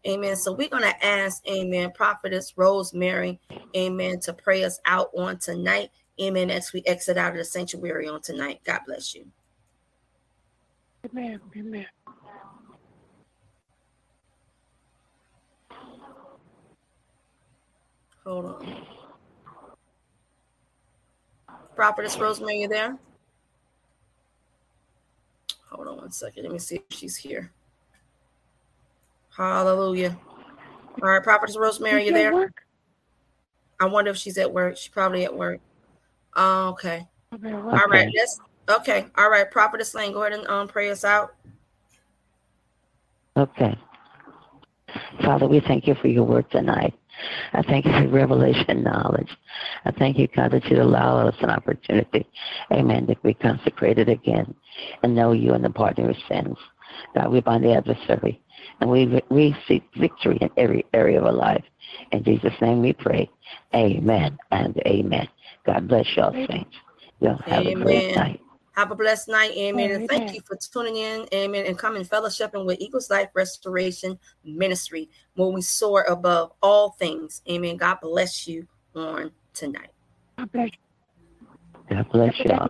Amen. So we're going to ask, Amen, Prophetess Rosemary, Amen, to pray us out on tonight. Amen. As we exit out of the sanctuary on tonight. God bless you. Amen. Amen. Hold on. Prophetess Rosemary, you there? Hold on one second. Let me see if she's here. Hallelujah. All right, Prophetess Rosemary, you there? I wonder if she's at work. She's probably at work. Oh, okay. All right, let's okay. All right, Prophetess Lane, go ahead and um pray us out. Okay. Father, we thank you for your word tonight. I thank you for revelation knowledge. I thank you, God, that you allow us an opportunity, amen, to be consecrated again and know you and the pardon of sins. God, we bind the adversary and we, we seek victory in every area of our life. In Jesus' name we pray. Amen and amen. God bless y'all, saints. Y'all have amen. a great night. Have a blessed night. Amen. And thank you for tuning in. Amen. And coming fellowshipping with Eagles Life Restoration Ministry, where we soar above all things. Amen. God bless you on tonight. God bless you. God bless y'all.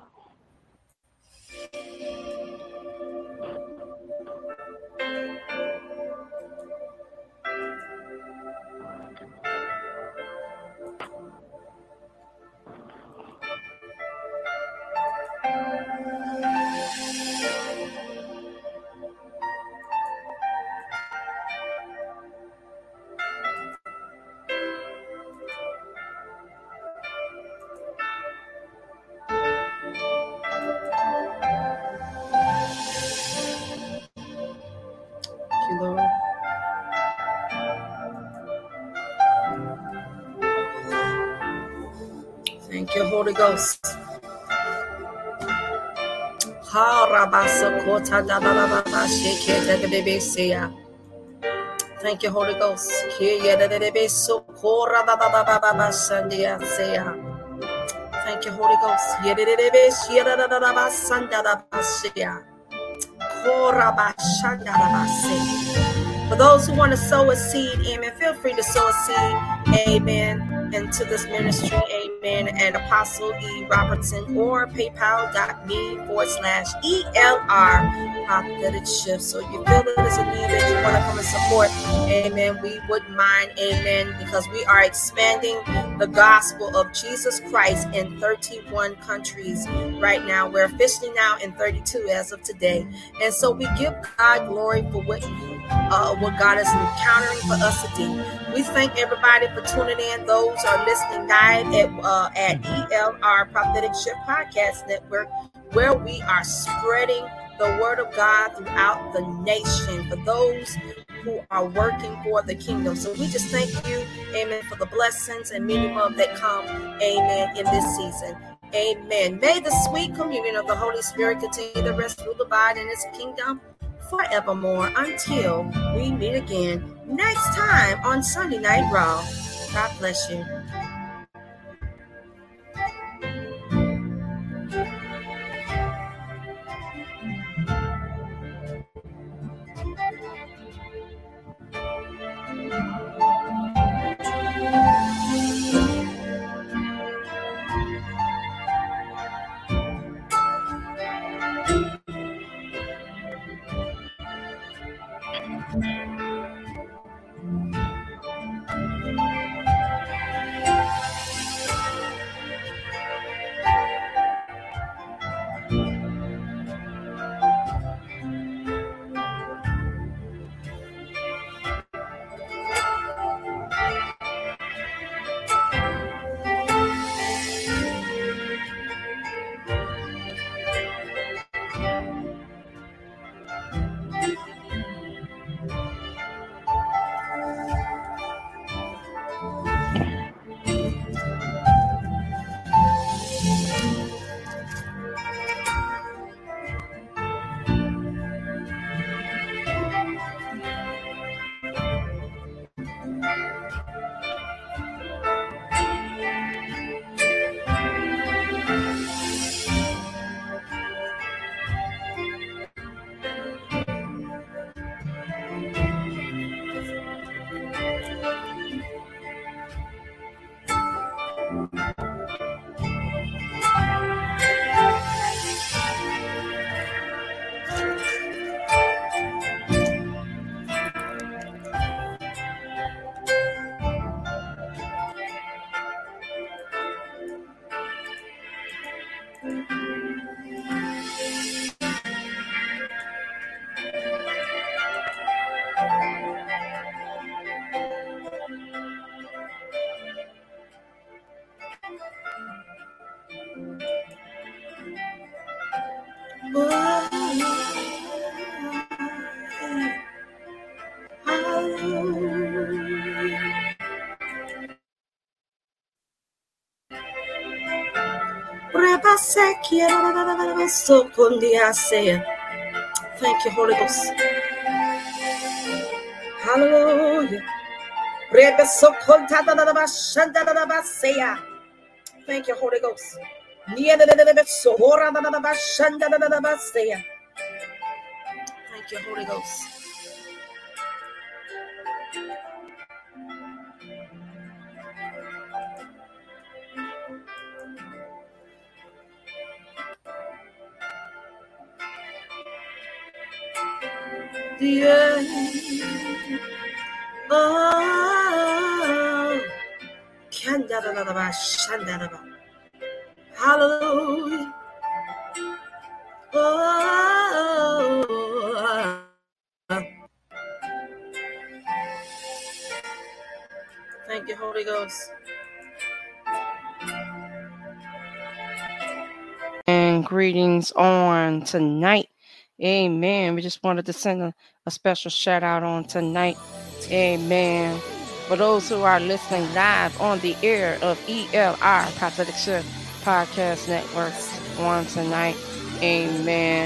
Ghost. Thank you, Holy Ghost. Thank you, Holy Ghost. For those who want to sow a seed, amen, feel free to sow a seed, amen, into this ministry, amen, at Apostle E. Robertson or paypal.me forward slash ELR prophetic shift. So if you feel that there's a need that you want to come and support, amen, we wouldn't mind, amen, because we are expanding the gospel of Jesus Christ in 31 countries right now. We're officially now in 32 as of today. And so we give God glory for what you uh, what God is encountering for us to do. We thank everybody for tuning in. Those are listening live at uh, at ELR Prophetic Shift Podcast Network, where we are spreading the word of God throughout the nation for those who are working for the kingdom. So we just thank you, amen, for the blessings and many minimum that come, amen, in this season. Amen. May the sweet communion of the Holy Spirit continue to rest, rule, abide in His kingdom forevermore until we meet again next time on Sunday Night Raw. God bless you. Holy Ghost. Hallelujah. Thank you, Holy Ghost. Thank you, Holy Ghost. Yeah. Oh, Kandarababa, Shandaraba. Hallelujah. Oh, thank you, Holy Ghost. And greetings on tonight. Amen. We just wanted to send a, a special shout out on tonight. Amen. For those who are listening live on the air of ELR Prophetic Shift Podcast Network on tonight. Amen.